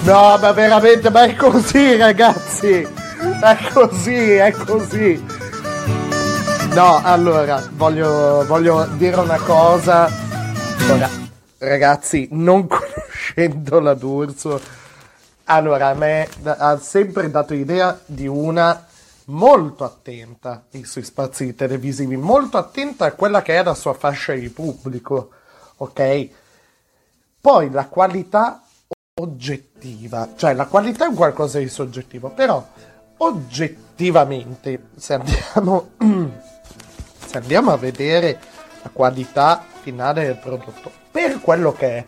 [SPEAKER 2] No, ma veramente, ma è così, ragazzi. È così, è così. No, allora, voglio, voglio dire una cosa. Ora, ragazzi, non conoscendo la D'Urso, allora, a me ha sempre dato idea di una molto attenta ai suoi spazi televisivi, molto attenta a quella che è la sua fascia di pubblico, ok? Poi la qualità oggettiva, cioè la qualità è un qualcosa di soggettivo, però oggettivamente, se andiamo, se andiamo a vedere la qualità finale del prodotto, per quello che è,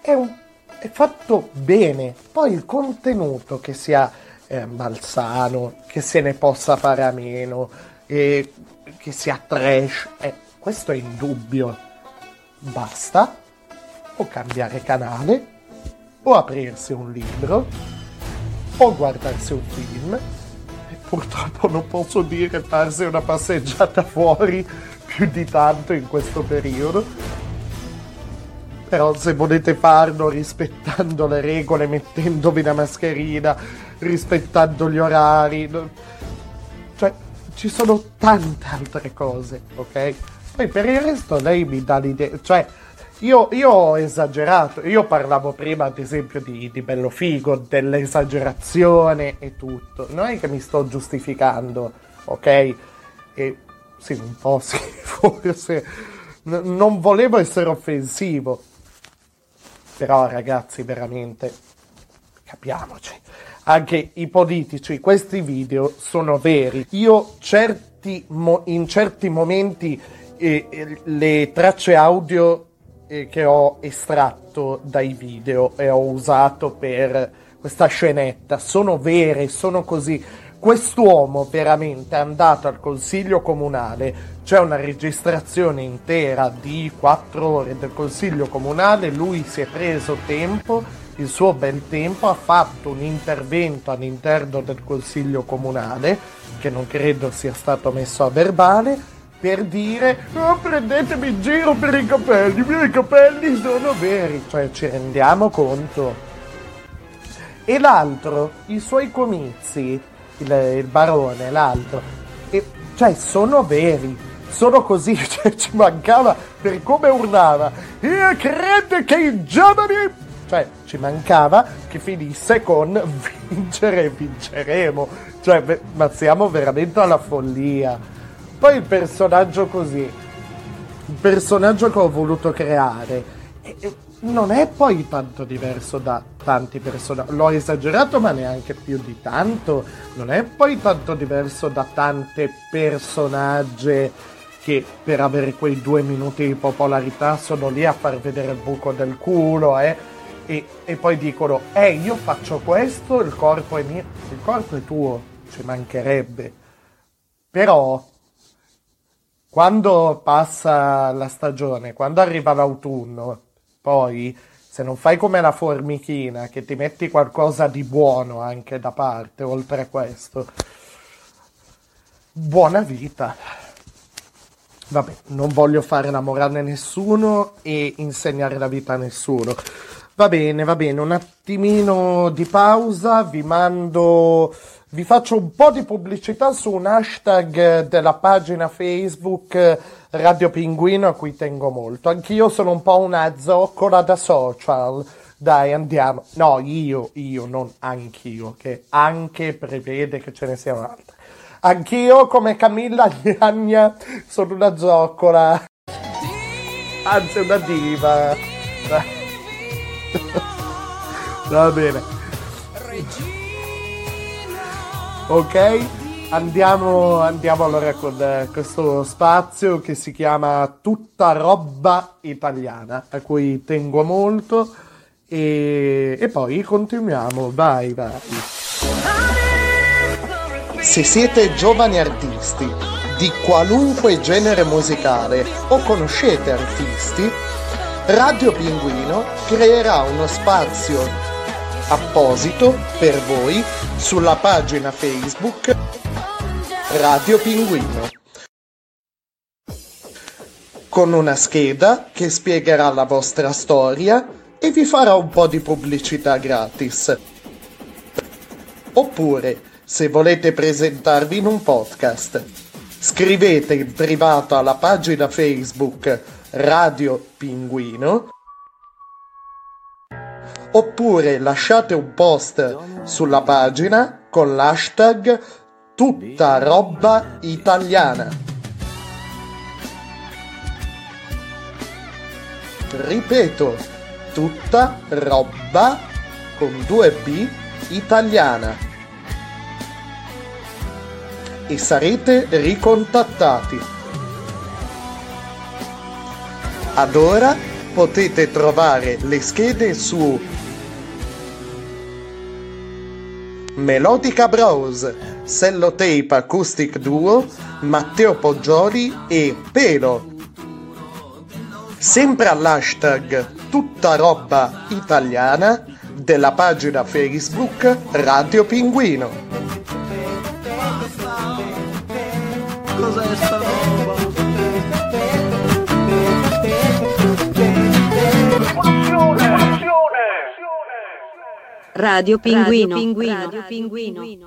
[SPEAKER 2] è, un, è fatto bene. Poi il contenuto che sia eh, malsano, che se ne possa fare a meno, eh, che sia trash, eh, questo è indubbio. Basta o cambiare canale o aprirsi un libro o guardarsi un film purtroppo non posso dire farsi una passeggiata fuori più di tanto in questo periodo. Però se volete farlo rispettando le regole mettendovi la mascherina rispettando gli orari cioè ci sono tante altre cose ok? Poi per il resto lei mi dà l'idea cioè io, io ho esagerato, io parlavo prima ad esempio di, di bello figo, dell'esagerazione e tutto, non è che mi sto giustificando, ok? E sì, un po' sì, forse. N- non volevo essere offensivo, però ragazzi veramente capiamoci, anche i politici, questi video sono veri, io certi mo- in certi momenti eh, eh, le tracce audio eh, che ho estratto dai video e ho usato per questa scenetta. Sono vere, sono così. Quest'uomo veramente è andato al consiglio comunale, c'è una registrazione intera di quattro ore del consiglio comunale, lui si è preso tempo, il suo bel tempo, ha fatto un intervento all'interno del consiglio comunale, che non credo sia stato messo a verbale, per dire oh, prendetemi in giro per i capelli, i miei capelli sono veri, cioè ci rendiamo conto. E l'altro, i suoi comizi, il, il barone, l'altro, e, cioè sono veri, sono così, cioè ci mancava per come urlava, e crede che i giovani... Cioè, ci mancava che finisse con vincere e vinceremo. Cioè, ma siamo veramente alla follia. Poi il personaggio così, il personaggio che ho voluto creare, non è poi tanto diverso da tanti personaggi. L'ho esagerato, ma neanche più di tanto. Non è poi tanto diverso da tante personaggi che per avere quei due minuti di popolarità sono lì a far vedere il buco del culo, eh. E, e poi dicono, eh, io faccio questo, il corpo è mio. Il corpo è tuo, ci mancherebbe. Però quando passa la stagione, quando arriva l'autunno, poi se non fai come la formichina, che ti metti qualcosa di buono anche da parte, oltre a questo, buona vita. Vabbè, non voglio fare innamorare nessuno e insegnare la vita a nessuno. Va bene, va bene, un attimino di pausa, vi mando vi faccio un po' di pubblicità su un hashtag della pagina Facebook Radio Pinguino a cui tengo molto. Anch'io sono un po' una zoccola da social. Dai, andiamo. No, io, io, non anch'io, che anche prevede che ce ne sia un'altra. Anch'io, come Camilla Gnagna, sono una zoccola. Anzi, una diva. Va bene. Ok, andiamo, andiamo allora con eh, questo spazio che si chiama Tutta roba italiana, a cui tengo molto. E, e poi continuiamo, vai, vai. Se siete giovani artisti di qualunque genere musicale o conoscete artisti, Radio Pinguino creerà uno spazio apposito per voi sulla pagina Facebook Radio Pinguino. Con una scheda che spiegherà la vostra storia e vi farà un po' di pubblicità gratis. Oppure, se volete presentarvi in un podcast, scrivete in privato alla pagina Facebook Radio Pinguino oppure lasciate un post sulla pagina con l'hashtag tutta roba italiana. Ripeto, tutta roba con due B italiana. E sarete ricontattati. Ad ora potete trovare le schede su Melodica Bros, Sellotape Acoustic Duo, Matteo Poggioli e Pelo. Sempre all'hashtag tutta roba italiana della pagina Facebook Radio Pinguino.
[SPEAKER 20] Cos'è sta roba?
[SPEAKER 21] Radio Pinguino. Radio Pinguino.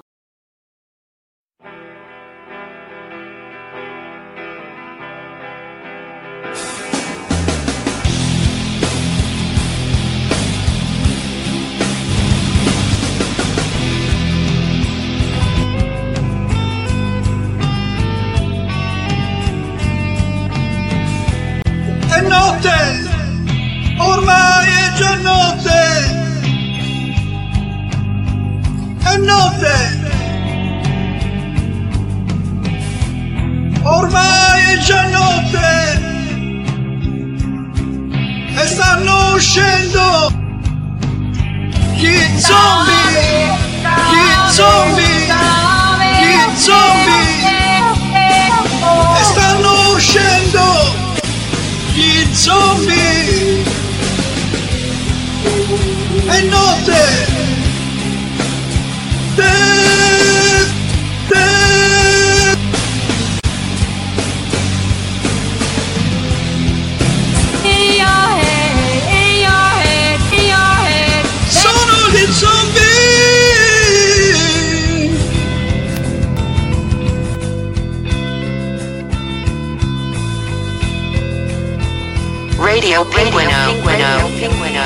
[SPEAKER 22] È notte! Ormai è già notte! Notte! Ormai è già notte! E stanno uscendo gli zombie! Gli zombie! Gli zombie! E stanno uscendo gli zombie! È notte!
[SPEAKER 23] Radio Pinguino. Pinguino. Pinguino.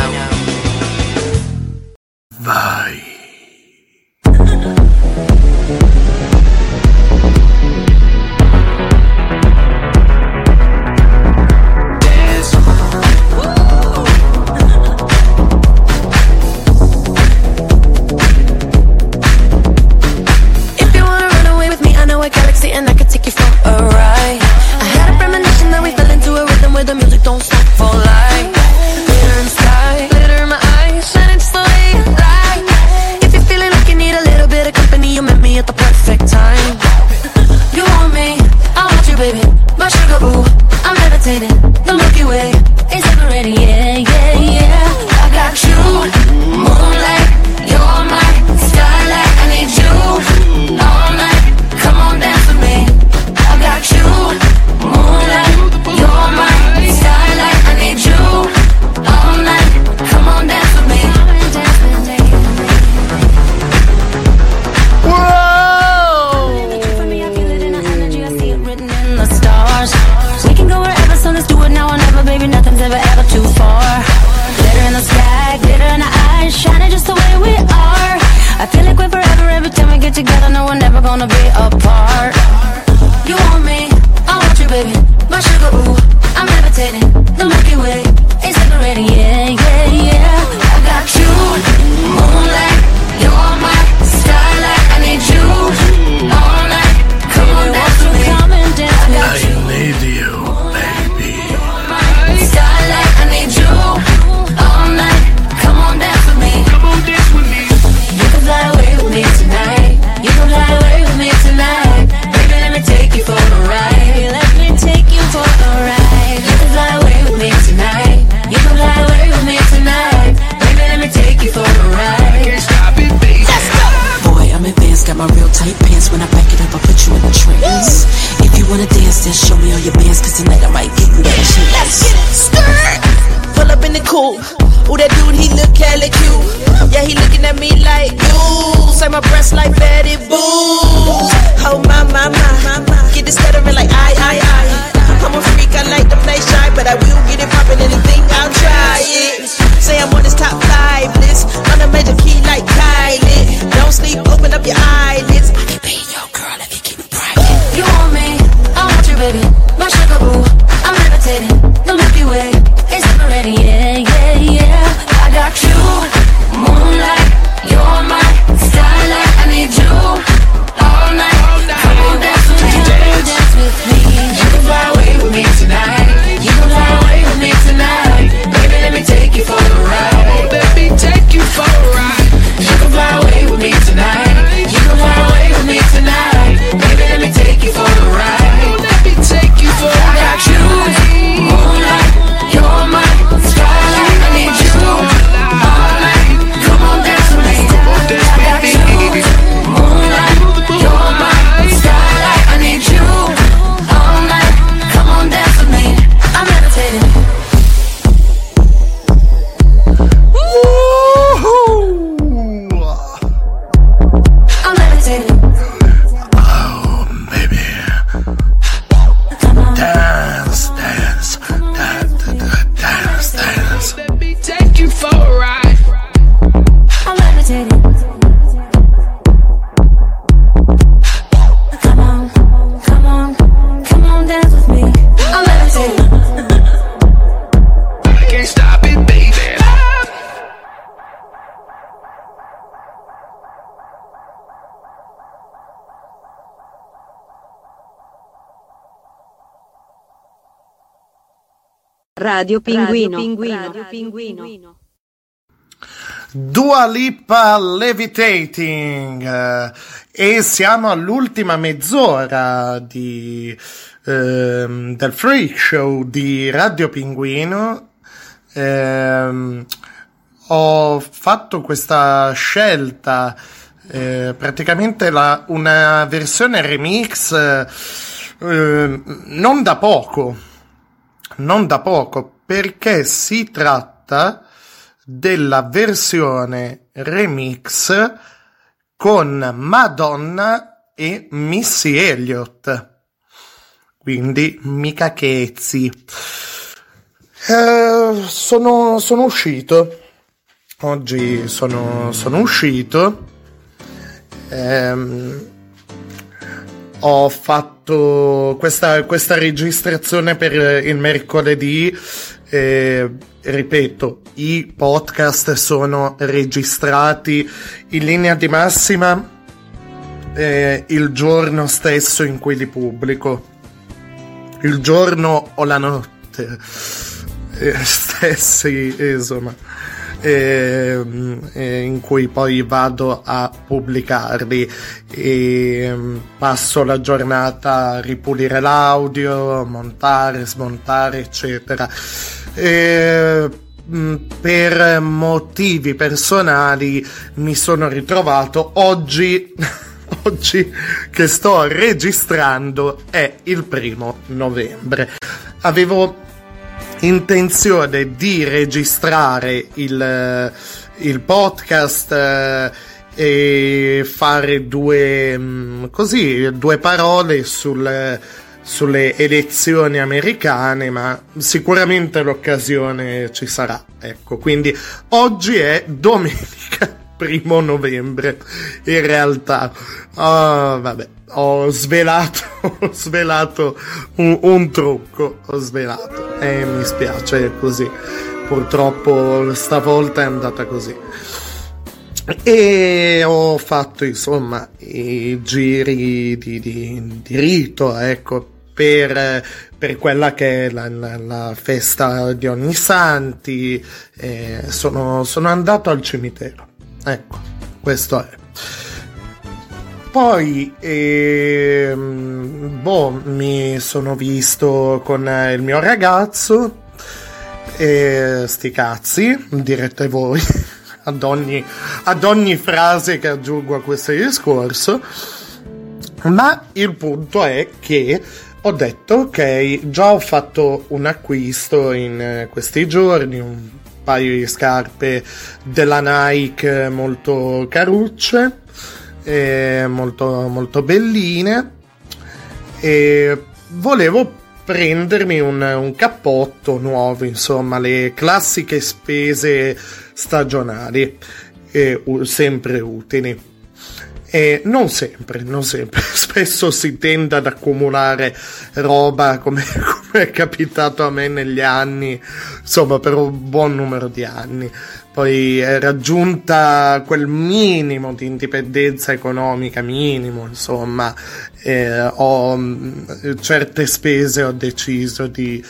[SPEAKER 15] Vai.
[SPEAKER 1] Radio Pinguino. Radio Pinguino.
[SPEAKER 2] Dua Lipa Levitating eh, e siamo all'ultima mezz'ora di, ehm, del freak show di Radio Pinguino. Ehm, ho fatto questa scelta eh, praticamente la- una versione remix eh, eh, non da poco non da poco perché si tratta della versione remix con Madonna e Missy Elliott. Quindi mica chezzi. Eh, sono, sono uscito. Oggi sono, sono uscito. Ehm, ho fatto questa, questa registrazione per il mercoledì. eh, ripeto, i podcast sono registrati in linea di massima eh, il giorno stesso in cui li pubblico. Il giorno o la notte eh, stessi, insomma, eh, in cui poi vado a pubblicarli e mm, passo la giornata a ripulire l'audio, montare, smontare, eccetera. E, mm, per motivi personali mi sono ritrovato oggi oggi che sto registrando è il primo novembre. Avevo intenzione di registrare il, il podcast eh, e fare due, mm, così, due parole sul, sulle elezioni americane, ma sicuramente l'occasione ci sarà. Ecco, quindi oggi è domenica primo novembre in realtà. Ah, vabbè ho svelato ho svelato un, un trucco ho svelato. E mi spiace così. Purtroppo stavolta è andata così. E ho fatto insomma i giri di, di, di rito ecco per, per quella che è la, la- la festa di Ognissanti eh, sono, sono andato al cimitero ecco questo è. Poi, ehm, boh, mi sono visto con eh, il mio ragazzo, e sti cazzi, direte voi, ad ogni, ad ogni frase che aggiungo a questo discorso, ma il punto è che ho detto, ok, già ho fatto un acquisto in eh, questi giorni, un paio di scarpe della Nike molto carucce, eh, molto, molto belline e volevo prendermi un, un cappotto nuovo, insomma, le classiche spese stagionali, eh, sempre utili. E non sempre, non sempre, spesso si tende ad accumulare roba come, come è capitato a me negli anni, insomma per un buon numero di anni. Poi è raggiunta quel minimo di indipendenza economica, minimo, insomma, eh, ho mh, certe spese ho deciso di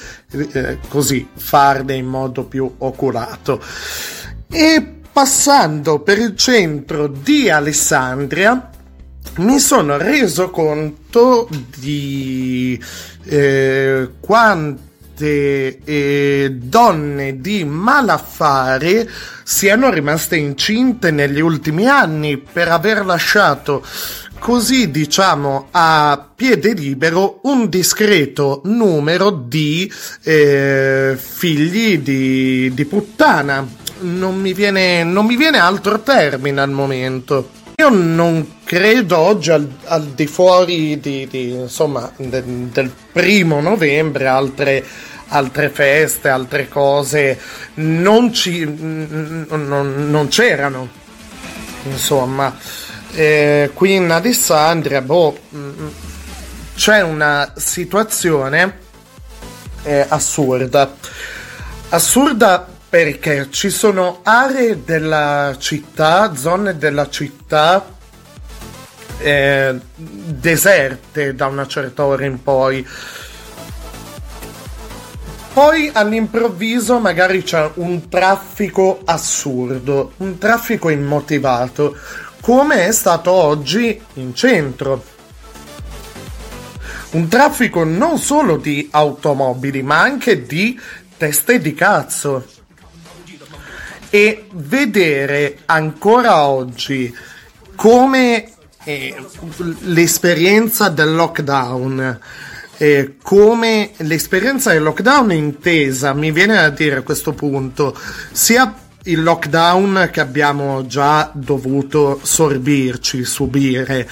[SPEAKER 2] eh, così farle in modo più oculato. E passando per il centro di Alessandria mi sono reso conto di eh, quante eh, donne di malaffare siano rimaste incinte negli ultimi anni per aver lasciato così diciamo a piede libero un discreto numero di eh, figli di, di puttana non mi, viene, non mi viene altro termine al momento. Io non credo oggi al, al di fuori di, di, insomma, de, del primo novembre altre, altre feste, altre cose non, ci, non, non c'erano. Insomma, eh, qui in Alessandria, boh, c'è una situazione eh, assurda. Assurda perché ci sono aree della città, zone della città eh, deserte da una certa ora in poi. Poi all'improvviso magari c'è un traffico assurdo, un traffico immotivato, come è stato oggi in centro. Un traffico non solo di automobili, ma anche di teste di cazzo e vedere ancora oggi come eh, l'esperienza del lockdown eh, come l'esperienza del lockdown intesa mi viene a dire a questo punto sia il lockdown che abbiamo già dovuto sorbirci subire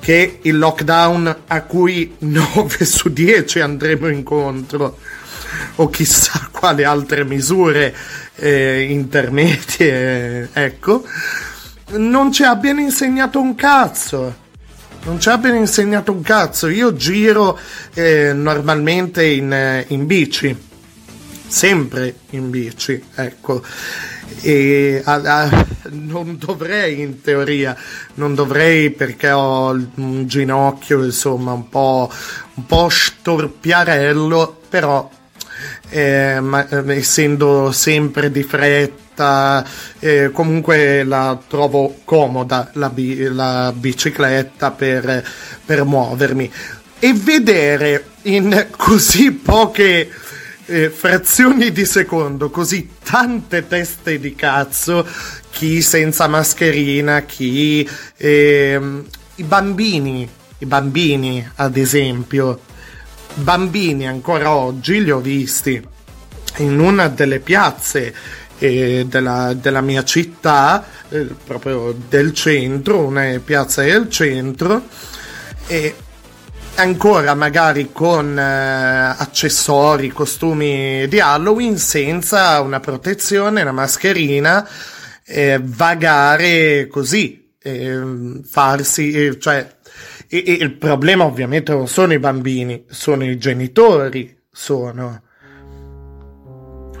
[SPEAKER 2] che il lockdown a cui 9 su 10 andremo incontro o chissà quali altre misure eh, intermedie, ecco, non ci abbiano insegnato un cazzo. Non ci abbiano insegnato un cazzo. Io giro eh, normalmente in, in bici, sempre in bici, ecco. E a, a, non dovrei in teoria, non dovrei perché ho un ginocchio insomma un po', un po storpiarello, però eh, ma, eh, essendo sempre di fretta, eh, comunque la trovo comoda la, bi- la bicicletta per, per, muovermi. E vedere in così poche eh, frazioni di secondo, così tante teste di cazzo, chi senza mascherina, chi ehm, i bambini, i bambini ad esempio, bambini ancora oggi li ho visti in una delle piazze eh, della, della, mia città, eh, proprio del centro, una piazza del centro, e ancora magari con eh, accessori, costumi di Halloween senza una protezione, una mascherina, eh, vagare così, ehm, farsi, eh, cioè e, e, il problema ovviamente non sono i bambini, sono i genitori, sono.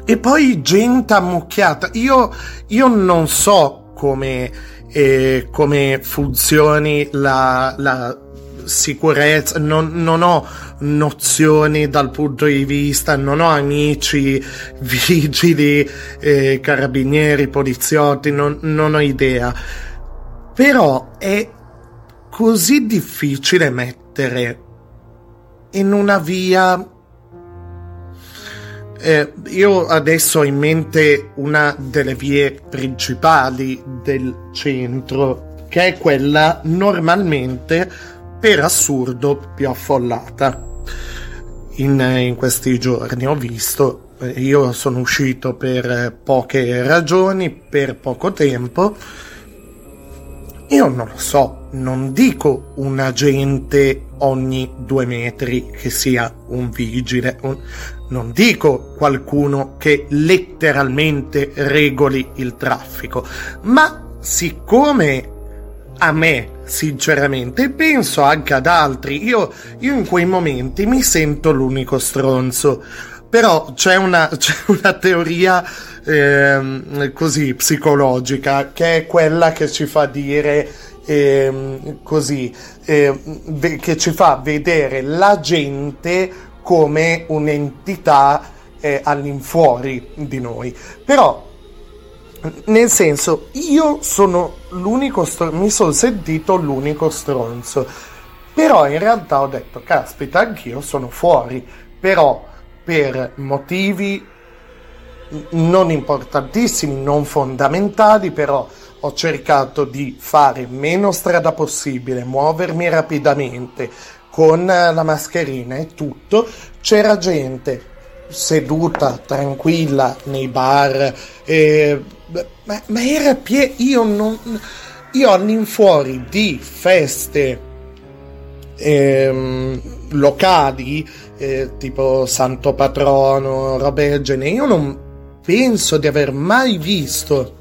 [SPEAKER 2] E poi gente ammucchiata. Io, io non so come, eh, come funzioni la, la sicurezza, non, non, ho nozioni dal punto di vista, non ho amici, vigili, eh, carabinieri, poliziotti, non, non ho idea. Però è così difficile mettere in una via eh, io adesso ho in mente una delle vie principali del centro, che è quella normalmente per assurdo più affollata. In, in questi giorni ho visto io sono uscito per eh, poche ragioni, per poco tempo. Io non lo so, non dico un agente ogni due metri che sia un vigile, un- non dico qualcuno che letteralmente regoli il traffico, ma siccome a me, sinceramente, penso anche ad altri, io, io in quei momenti mi sento l'unico stronzo. Però c'è una, c'è una teoria ehm, così psicologica che è quella che ci fa dire ehm, così, ve- che ci fa vedere la gente come un'entità eh, all'infuori di noi. Però nel senso, io sono l'unico str- mi sono sentito l'unico stronzo. Però in realtà ho detto, caspita, anch'io sono fuori. Però per motivi non importantissimi, non fondamentali, però ho cercato di fare meno strada possibile, muovermi rapidamente con la mascherina e tutto. C'era gente seduta tranquilla nei bar, eh, ma, ma era pieno. Io non. Io all'infuori di feste ehm, locali, eh, tipo Santo Patrono, robe del genere, io non penso di aver mai visto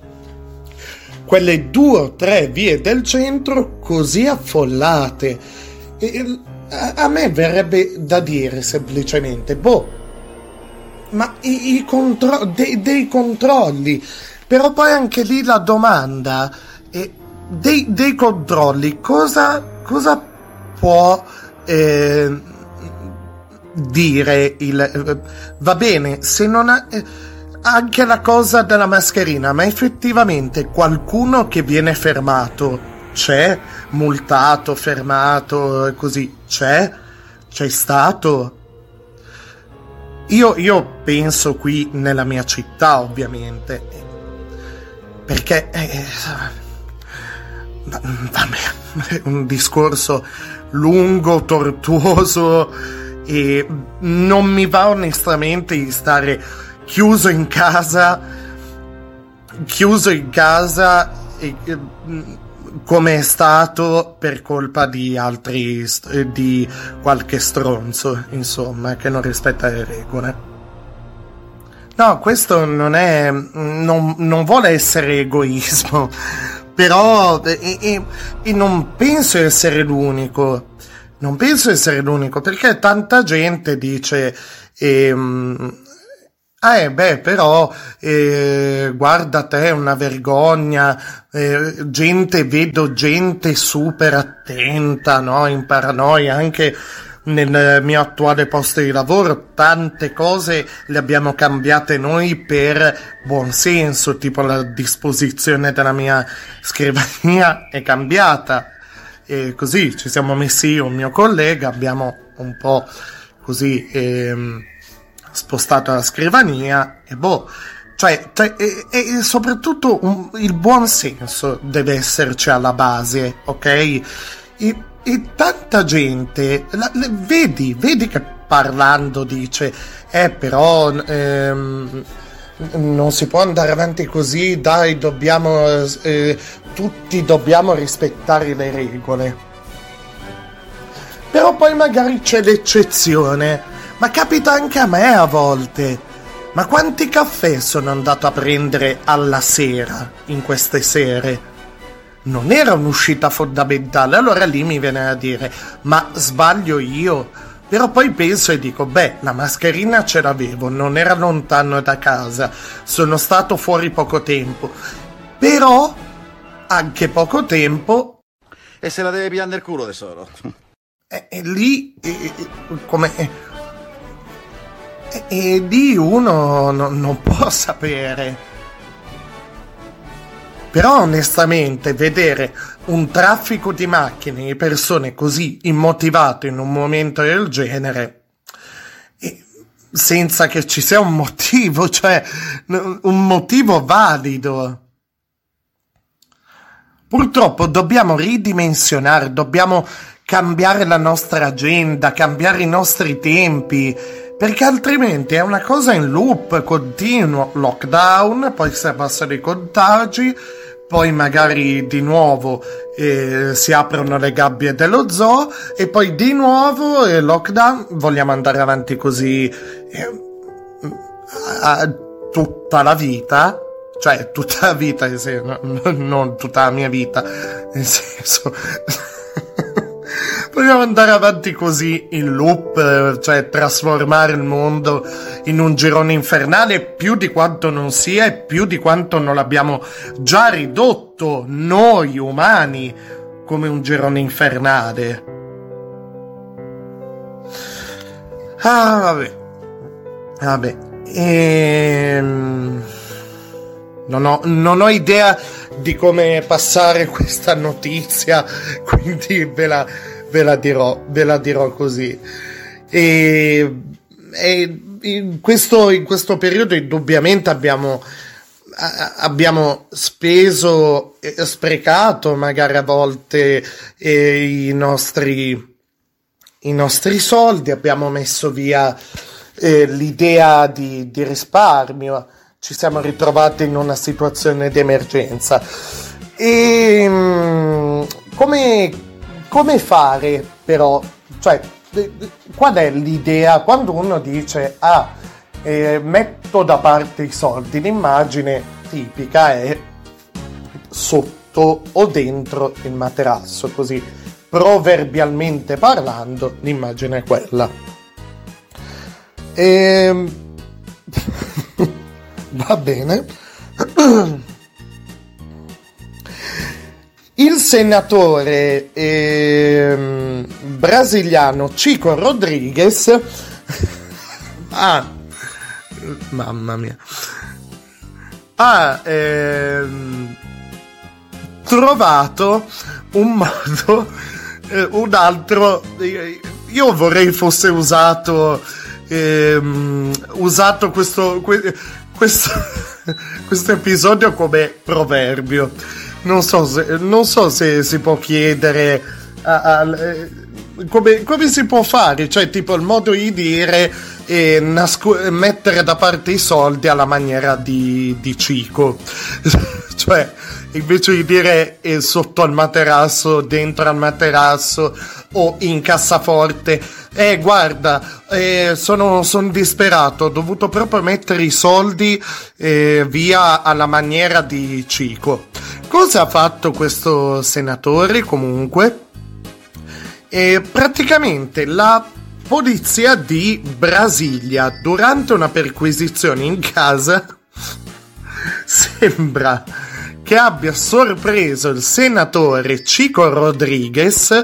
[SPEAKER 2] quelle due o tre vie del centro così affollate. E, a, me verrebbe da dire semplicemente, boh, ma i, i contro- dei, dei controlli, però poi anche lì la domanda è dei, dei controlli, cosa, cosa può eh, dire il... eh, va bene, se non ha... eh, anche la cosa della mascherina, ma effettivamente qualcuno che viene fermato c'è, multato, fermato, e così c'è, c'è stato. Io, io penso qui nella mia città, ovviamente, perché eh, va- vabbè, è un discorso lungo, tortuoso e non mi va onestamente di stare chiuso in casa, chiuso in casa e, e, mh, come è stato per colpa di altri, eh, di qualche stronzo, insomma, che non rispetta le regole. No, questo non è, non, non vuole essere egoismo, però, e, e- e non penso essere l'unico. Non penso essere l'unico, perché tanta gente dice, ehm, Ah, eh, beh, però, eh, guarda te, è una vergogna, eh, gente, vedo gente super attenta, no, in paranoia, anche nel mio attuale posto di lavoro, tante cose le abbiamo cambiate noi per buonsenso, tipo la disposizione della mia scrivania è cambiata, e così ci siamo messi io e un mio collega, abbiamo un po' così, ehm, spostato la scrivania e boh, cioè, cioè, e, e soprattutto un- il buon senso deve esserci alla base, ok? E, e tanta gente, la- le- vedi, vedi che parlando dice, eh però ehm, non si può andare avanti così, dai, dobbiamo, eh, tutti dobbiamo rispettare le regole. Però poi magari c'è l'eccezione. Ma capita anche a me a volte. Ma quanti caffè sono andato a prendere alla sera in queste sere? Non era un'uscita fondamentale, allora lì mi viene a dire, ma sbaglio io? Però poi penso e dico, beh, la mascherina ce l'avevo, non era lontano da casa, sono stato fuori poco tempo. Però, anche poco tempo,
[SPEAKER 24] E se la deve pigliare nel culo tesoro.
[SPEAKER 2] e, e lì, e- come... E, e lì uno no- non può sapere. Però onestamente vedere un traffico di macchine e persone così immotivato in un momento del genere, senza che ci sia un motivo, cioè un motivo valido. Purtroppo dobbiamo ridimensionare, dobbiamo cambiare la nostra agenda, cambiare i nostri tempi, perché altrimenti è una cosa in loop continuo, lockdown, poi si passano i contagi, poi magari di nuovo eh, si aprono le gabbie dello zoo e poi di nuovo eh, lockdown, vogliamo andare avanti così eh, a- tutta la vita, cioè tutta la vita, sì, no- no- non tutta la mia vita, nel senso... Vogliamo andare avanti così in loop, cioè trasformare il mondo in un girone infernale più di quanto non sia e più di quanto non l'abbiamo già ridotto noi umani come un girone infernale. Ah, vabbè. Vabbè. Ehm... Non ho, non ho idea di come passare questa notizia, quindi ve la, ve la dirò, ve la dirò così. E, e in, questo, in questo periodo indubbiamente abbiamo, abbiamo speso e sprecato magari a volte eh, i nostri, i nostri soldi, abbiamo messo via eh, l'idea di, di risparmio, ci siamo ritrovati in una situazione di emergenza. E mm, come, come fare però? Cioè, qual è l'idea quando uno dice ah, eh, metto da parte i soldi? L'immagine tipica è sotto o dentro il materasso, così proverbialmente parlando, l'immagine è quella. Ehm, va bene. Il senatore ehm, brasiliano Chico Rodriguez ha, mamma mia, ha ehm, trovato un modo, eh, un altro, eh, io vorrei fosse usato, ehm, usato questo, que- questo, questo episodio come proverbio. Non so se, non so se si può chiedere a- a- eh, come, come si può fare, cioè tipo il modo di dire e nasco- mettere da parte i soldi alla maniera di, di Cico. cioè, invece di dire eh, sotto al materasso, dentro al materasso o in cassaforte, eh guarda, eh, sono, sono disperato, ho dovuto proprio mettere i soldi eh, via alla maniera di Cico. Cosa ha fatto questo senatore comunque? E praticamente la polizia di Brasilia durante una perquisizione in casa sembra che abbia sorpreso il senatore Chico Rodriguez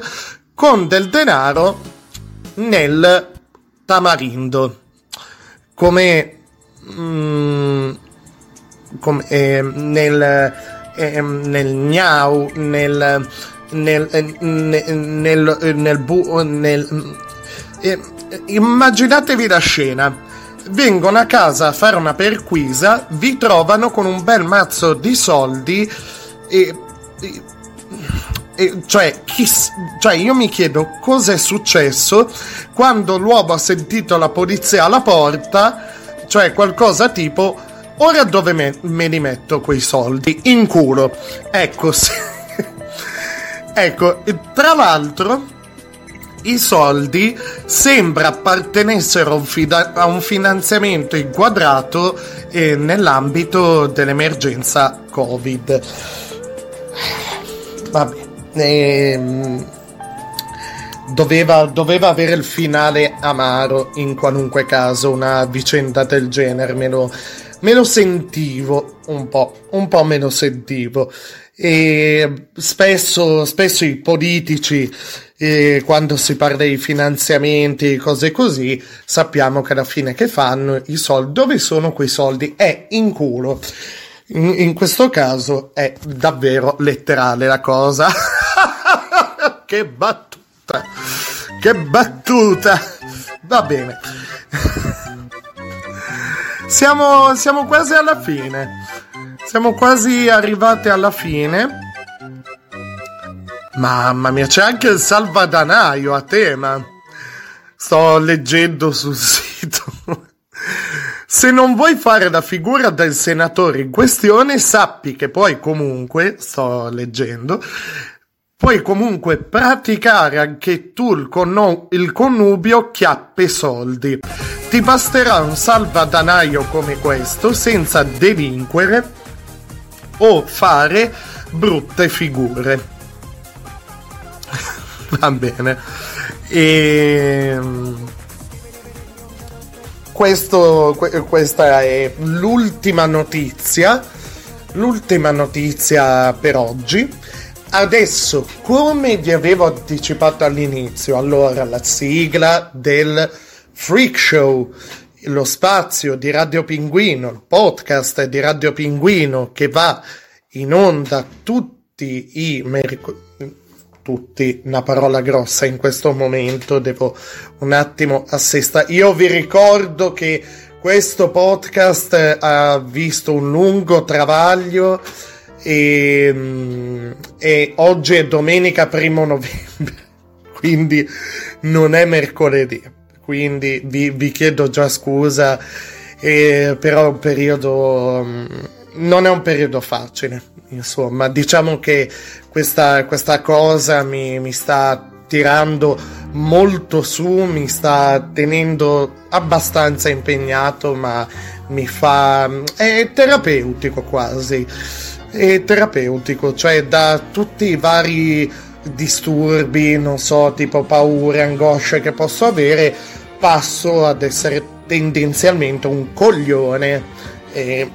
[SPEAKER 2] con del denaro nel tamarindo. Come, mm, come eh, nel eh, nel gnau nel nel eh, nel nel, bu- nel eh, immaginatevi la scena vengono a casa a fare una perquisa, vi trovano con un bel mazzo di soldi e, e- e- cioè, chi cioè io mi chiedo cosa è successo quando l'uomo ha sentito la polizia alla porta, cioè qualcosa tipo ora dove me, me li metto quei soldi? In culo. Ecco, sì. ecco, tra l'altro i soldi sembra appartenessero a un, finanziamento inquadrato eh, nell'ambito dell'emergenza Covid. Vabbè, ehm, doveva, doveva avere il finale amaro in qualunque caso una vicenda del genere, me lo, me lo sentivo un po', un po' me lo sentivo. E spesso, spesso i politici, eh, quando si parla di finanziamenti, cose così, sappiamo che alla fine che fanno i soldi, dove sono quei soldi? È in culo. In, in questo caso è davvero letterale la cosa. che battuta! Che battuta! Va bene. Siamo, siamo quasi alla fine. Siamo quasi arrivati alla fine. Mamma mia, c'è anche il salvadanaio a tema. Sto leggendo sul sito. Se non vuoi fare la figura del senatore in questione, sappi che poi comunque, sto leggendo, puoi comunque praticare anche tu il, conno- il connubio chiappe soldi. Ti basterà un salvadanaio come questo senza delinquere o fare brutte figure. Va bene. E... Questo, questa è l'ultima notizia, l'ultima notizia per oggi. Adesso, come vi avevo anticipato all'inizio, allora la sigla del Freak Show, lo spazio di Radio Pinguino, il podcast di Radio Pinguino che va in onda tutti i mercoledì tutti una parola grossa in questo momento, devo un attimo assestare. Io vi ricordo che questo podcast ha visto un lungo travaglio e, mm, e oggi è domenica primo novembre, quindi non è mercoledì. Quindi vi, vi chiedo già scusa, eh, però è un periodo mm, non è un periodo facile, insomma, diciamo che questa, questa cosa mi, mi sta tirando molto su, mi sta tenendo abbastanza impegnato, ma mi fa... è terapeutico quasi, è terapeutico, cioè da tutti i vari disturbi, non so, tipo paure, angosce che posso avere, passo ad essere tendenzialmente un coglione e,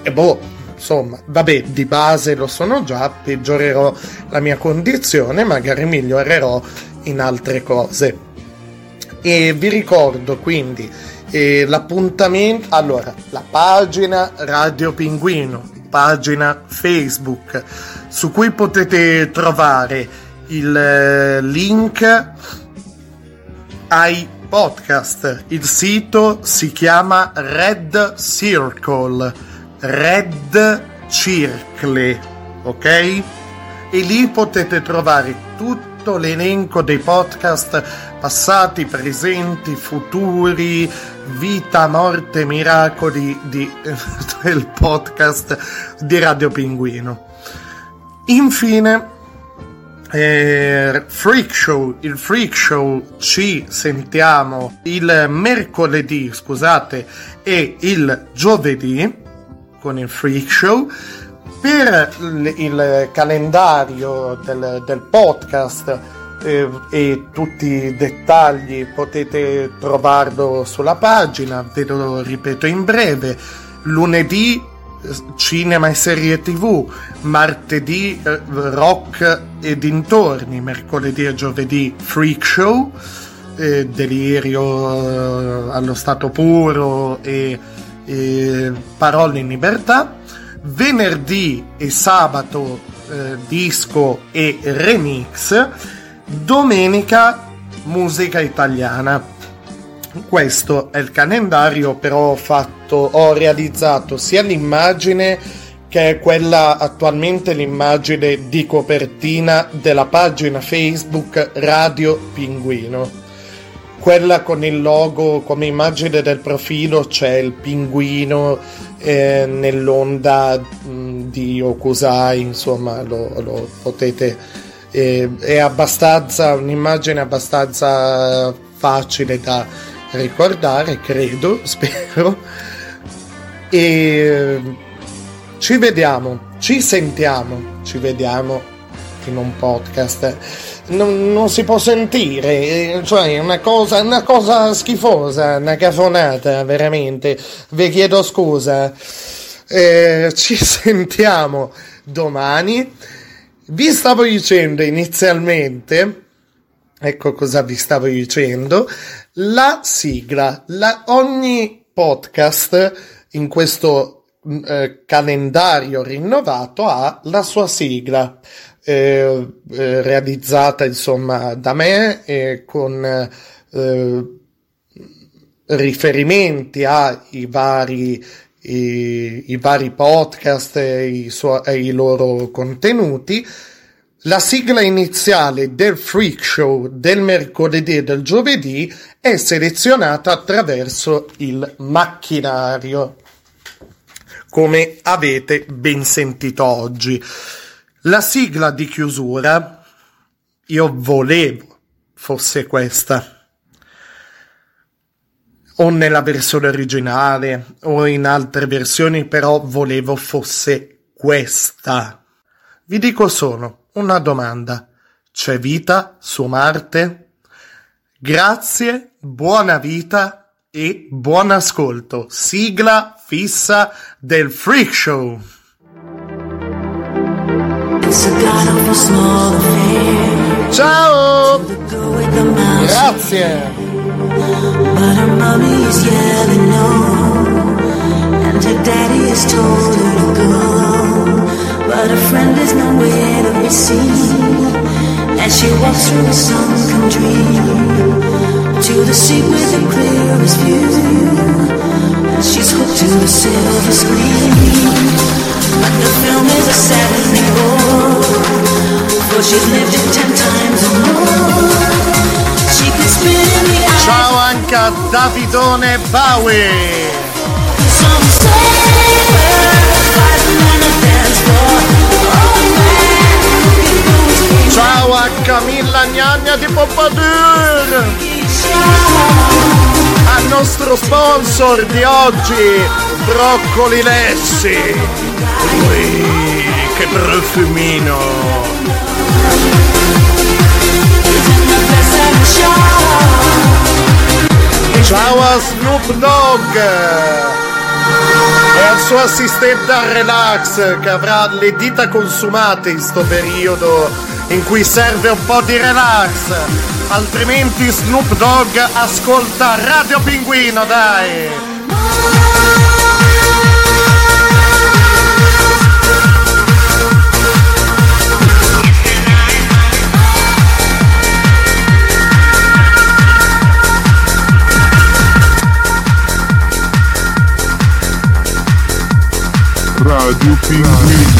[SPEAKER 2] e boh, insomma, vabbè, di base lo sono già, peggiorerò la mia condizione, magari migliorerò in altre cose. E vi ricordo quindi eh, l'appuntamento, allora, la pagina Radio Pinguino, pagina Facebook, su cui potete trovare il eh, link ai podcast. Il sito si chiama Red Circle, Red Circle, ok? E lì potete trovare tutto l'elenco dei podcast passati, presenti, futuri, vita, morte, miracoli di, del podcast di Radio Pinguino. Infine, eh, Freak Show, il Freak Show ci sentiamo il mercoledì, scusate, e il giovedì con il Freak Show. Per il, il calendario del, del podcast eh, e tutti i dettagli potete trovarlo sulla pagina, ve lo ripeto in breve. Lunedì cinema e serie tv, martedì eh, rock e dintorni, mercoledì e giovedì freak show, eh, delirio eh, allo stato puro e, e, parole in libertà, venerdì e sabato eh, disco e remix, domenica musica italiana. Questo è il calendario, però ho, fatto, ho realizzato sia l'immagine che è quella attualmente l'immagine di copertina della pagina Facebook Radio Pinguino. Quella con il logo come immagine del profilo c'è il pinguino eh, nell'onda mh, di Okusai, insomma lo, lo potete... Eh, è abbastanza un'immagine abbastanza facile da ricordare, credo, spero. E ci vediamo, ci sentiamo, ci vediamo in un podcast. Non, non si può sentire, cioè è una cosa, una cosa schifosa, una cafonata, veramente. Vi chiedo scusa. Eh, ci sentiamo domani. Vi stavo dicendo inizialmente Ecco cosa vi stavo dicendo. La sigla, la, ogni podcast in questo eh, calendario rinnovato ha la sua sigla eh, eh, realizzata insomma da me e con eh, riferimenti ai vari i, i vari podcast e i, suo, e i loro contenuti La sigla iniziale del freak show del mercoledì e del giovedì è selezionata attraverso il macchinario, come avete ben sentito oggi. La sigla di chiusura io volevo fosse questa o nella versione originale o in altre versioni, però volevo fosse questa. Vi dico solo una domanda. C'è vita su Marte? Grazie, buona vita e buon ascolto. Sigla fissa del Freak Show. Ciao! Grazie!
[SPEAKER 15] But her friend is nowhere to be seen. As she walks through the sunken dream. To the sea with the clearest view. She's hooked to the silver screen.
[SPEAKER 2] Ciao anche a Davidone Bowie! Ciao a Camilla Gnagna di Pompadour! Al nostro sponsor di oggi, Broccoli Lessi! Ui, che profumino! Ciao a Snoop Dogg e al suo assistente a relax che avrà le dita consumate in sto periodo in cui serve un po' di relax. Altrimenti Snoop Dogg ascolta Radio Pinguino, dai!
[SPEAKER 4] Radio Pinguino.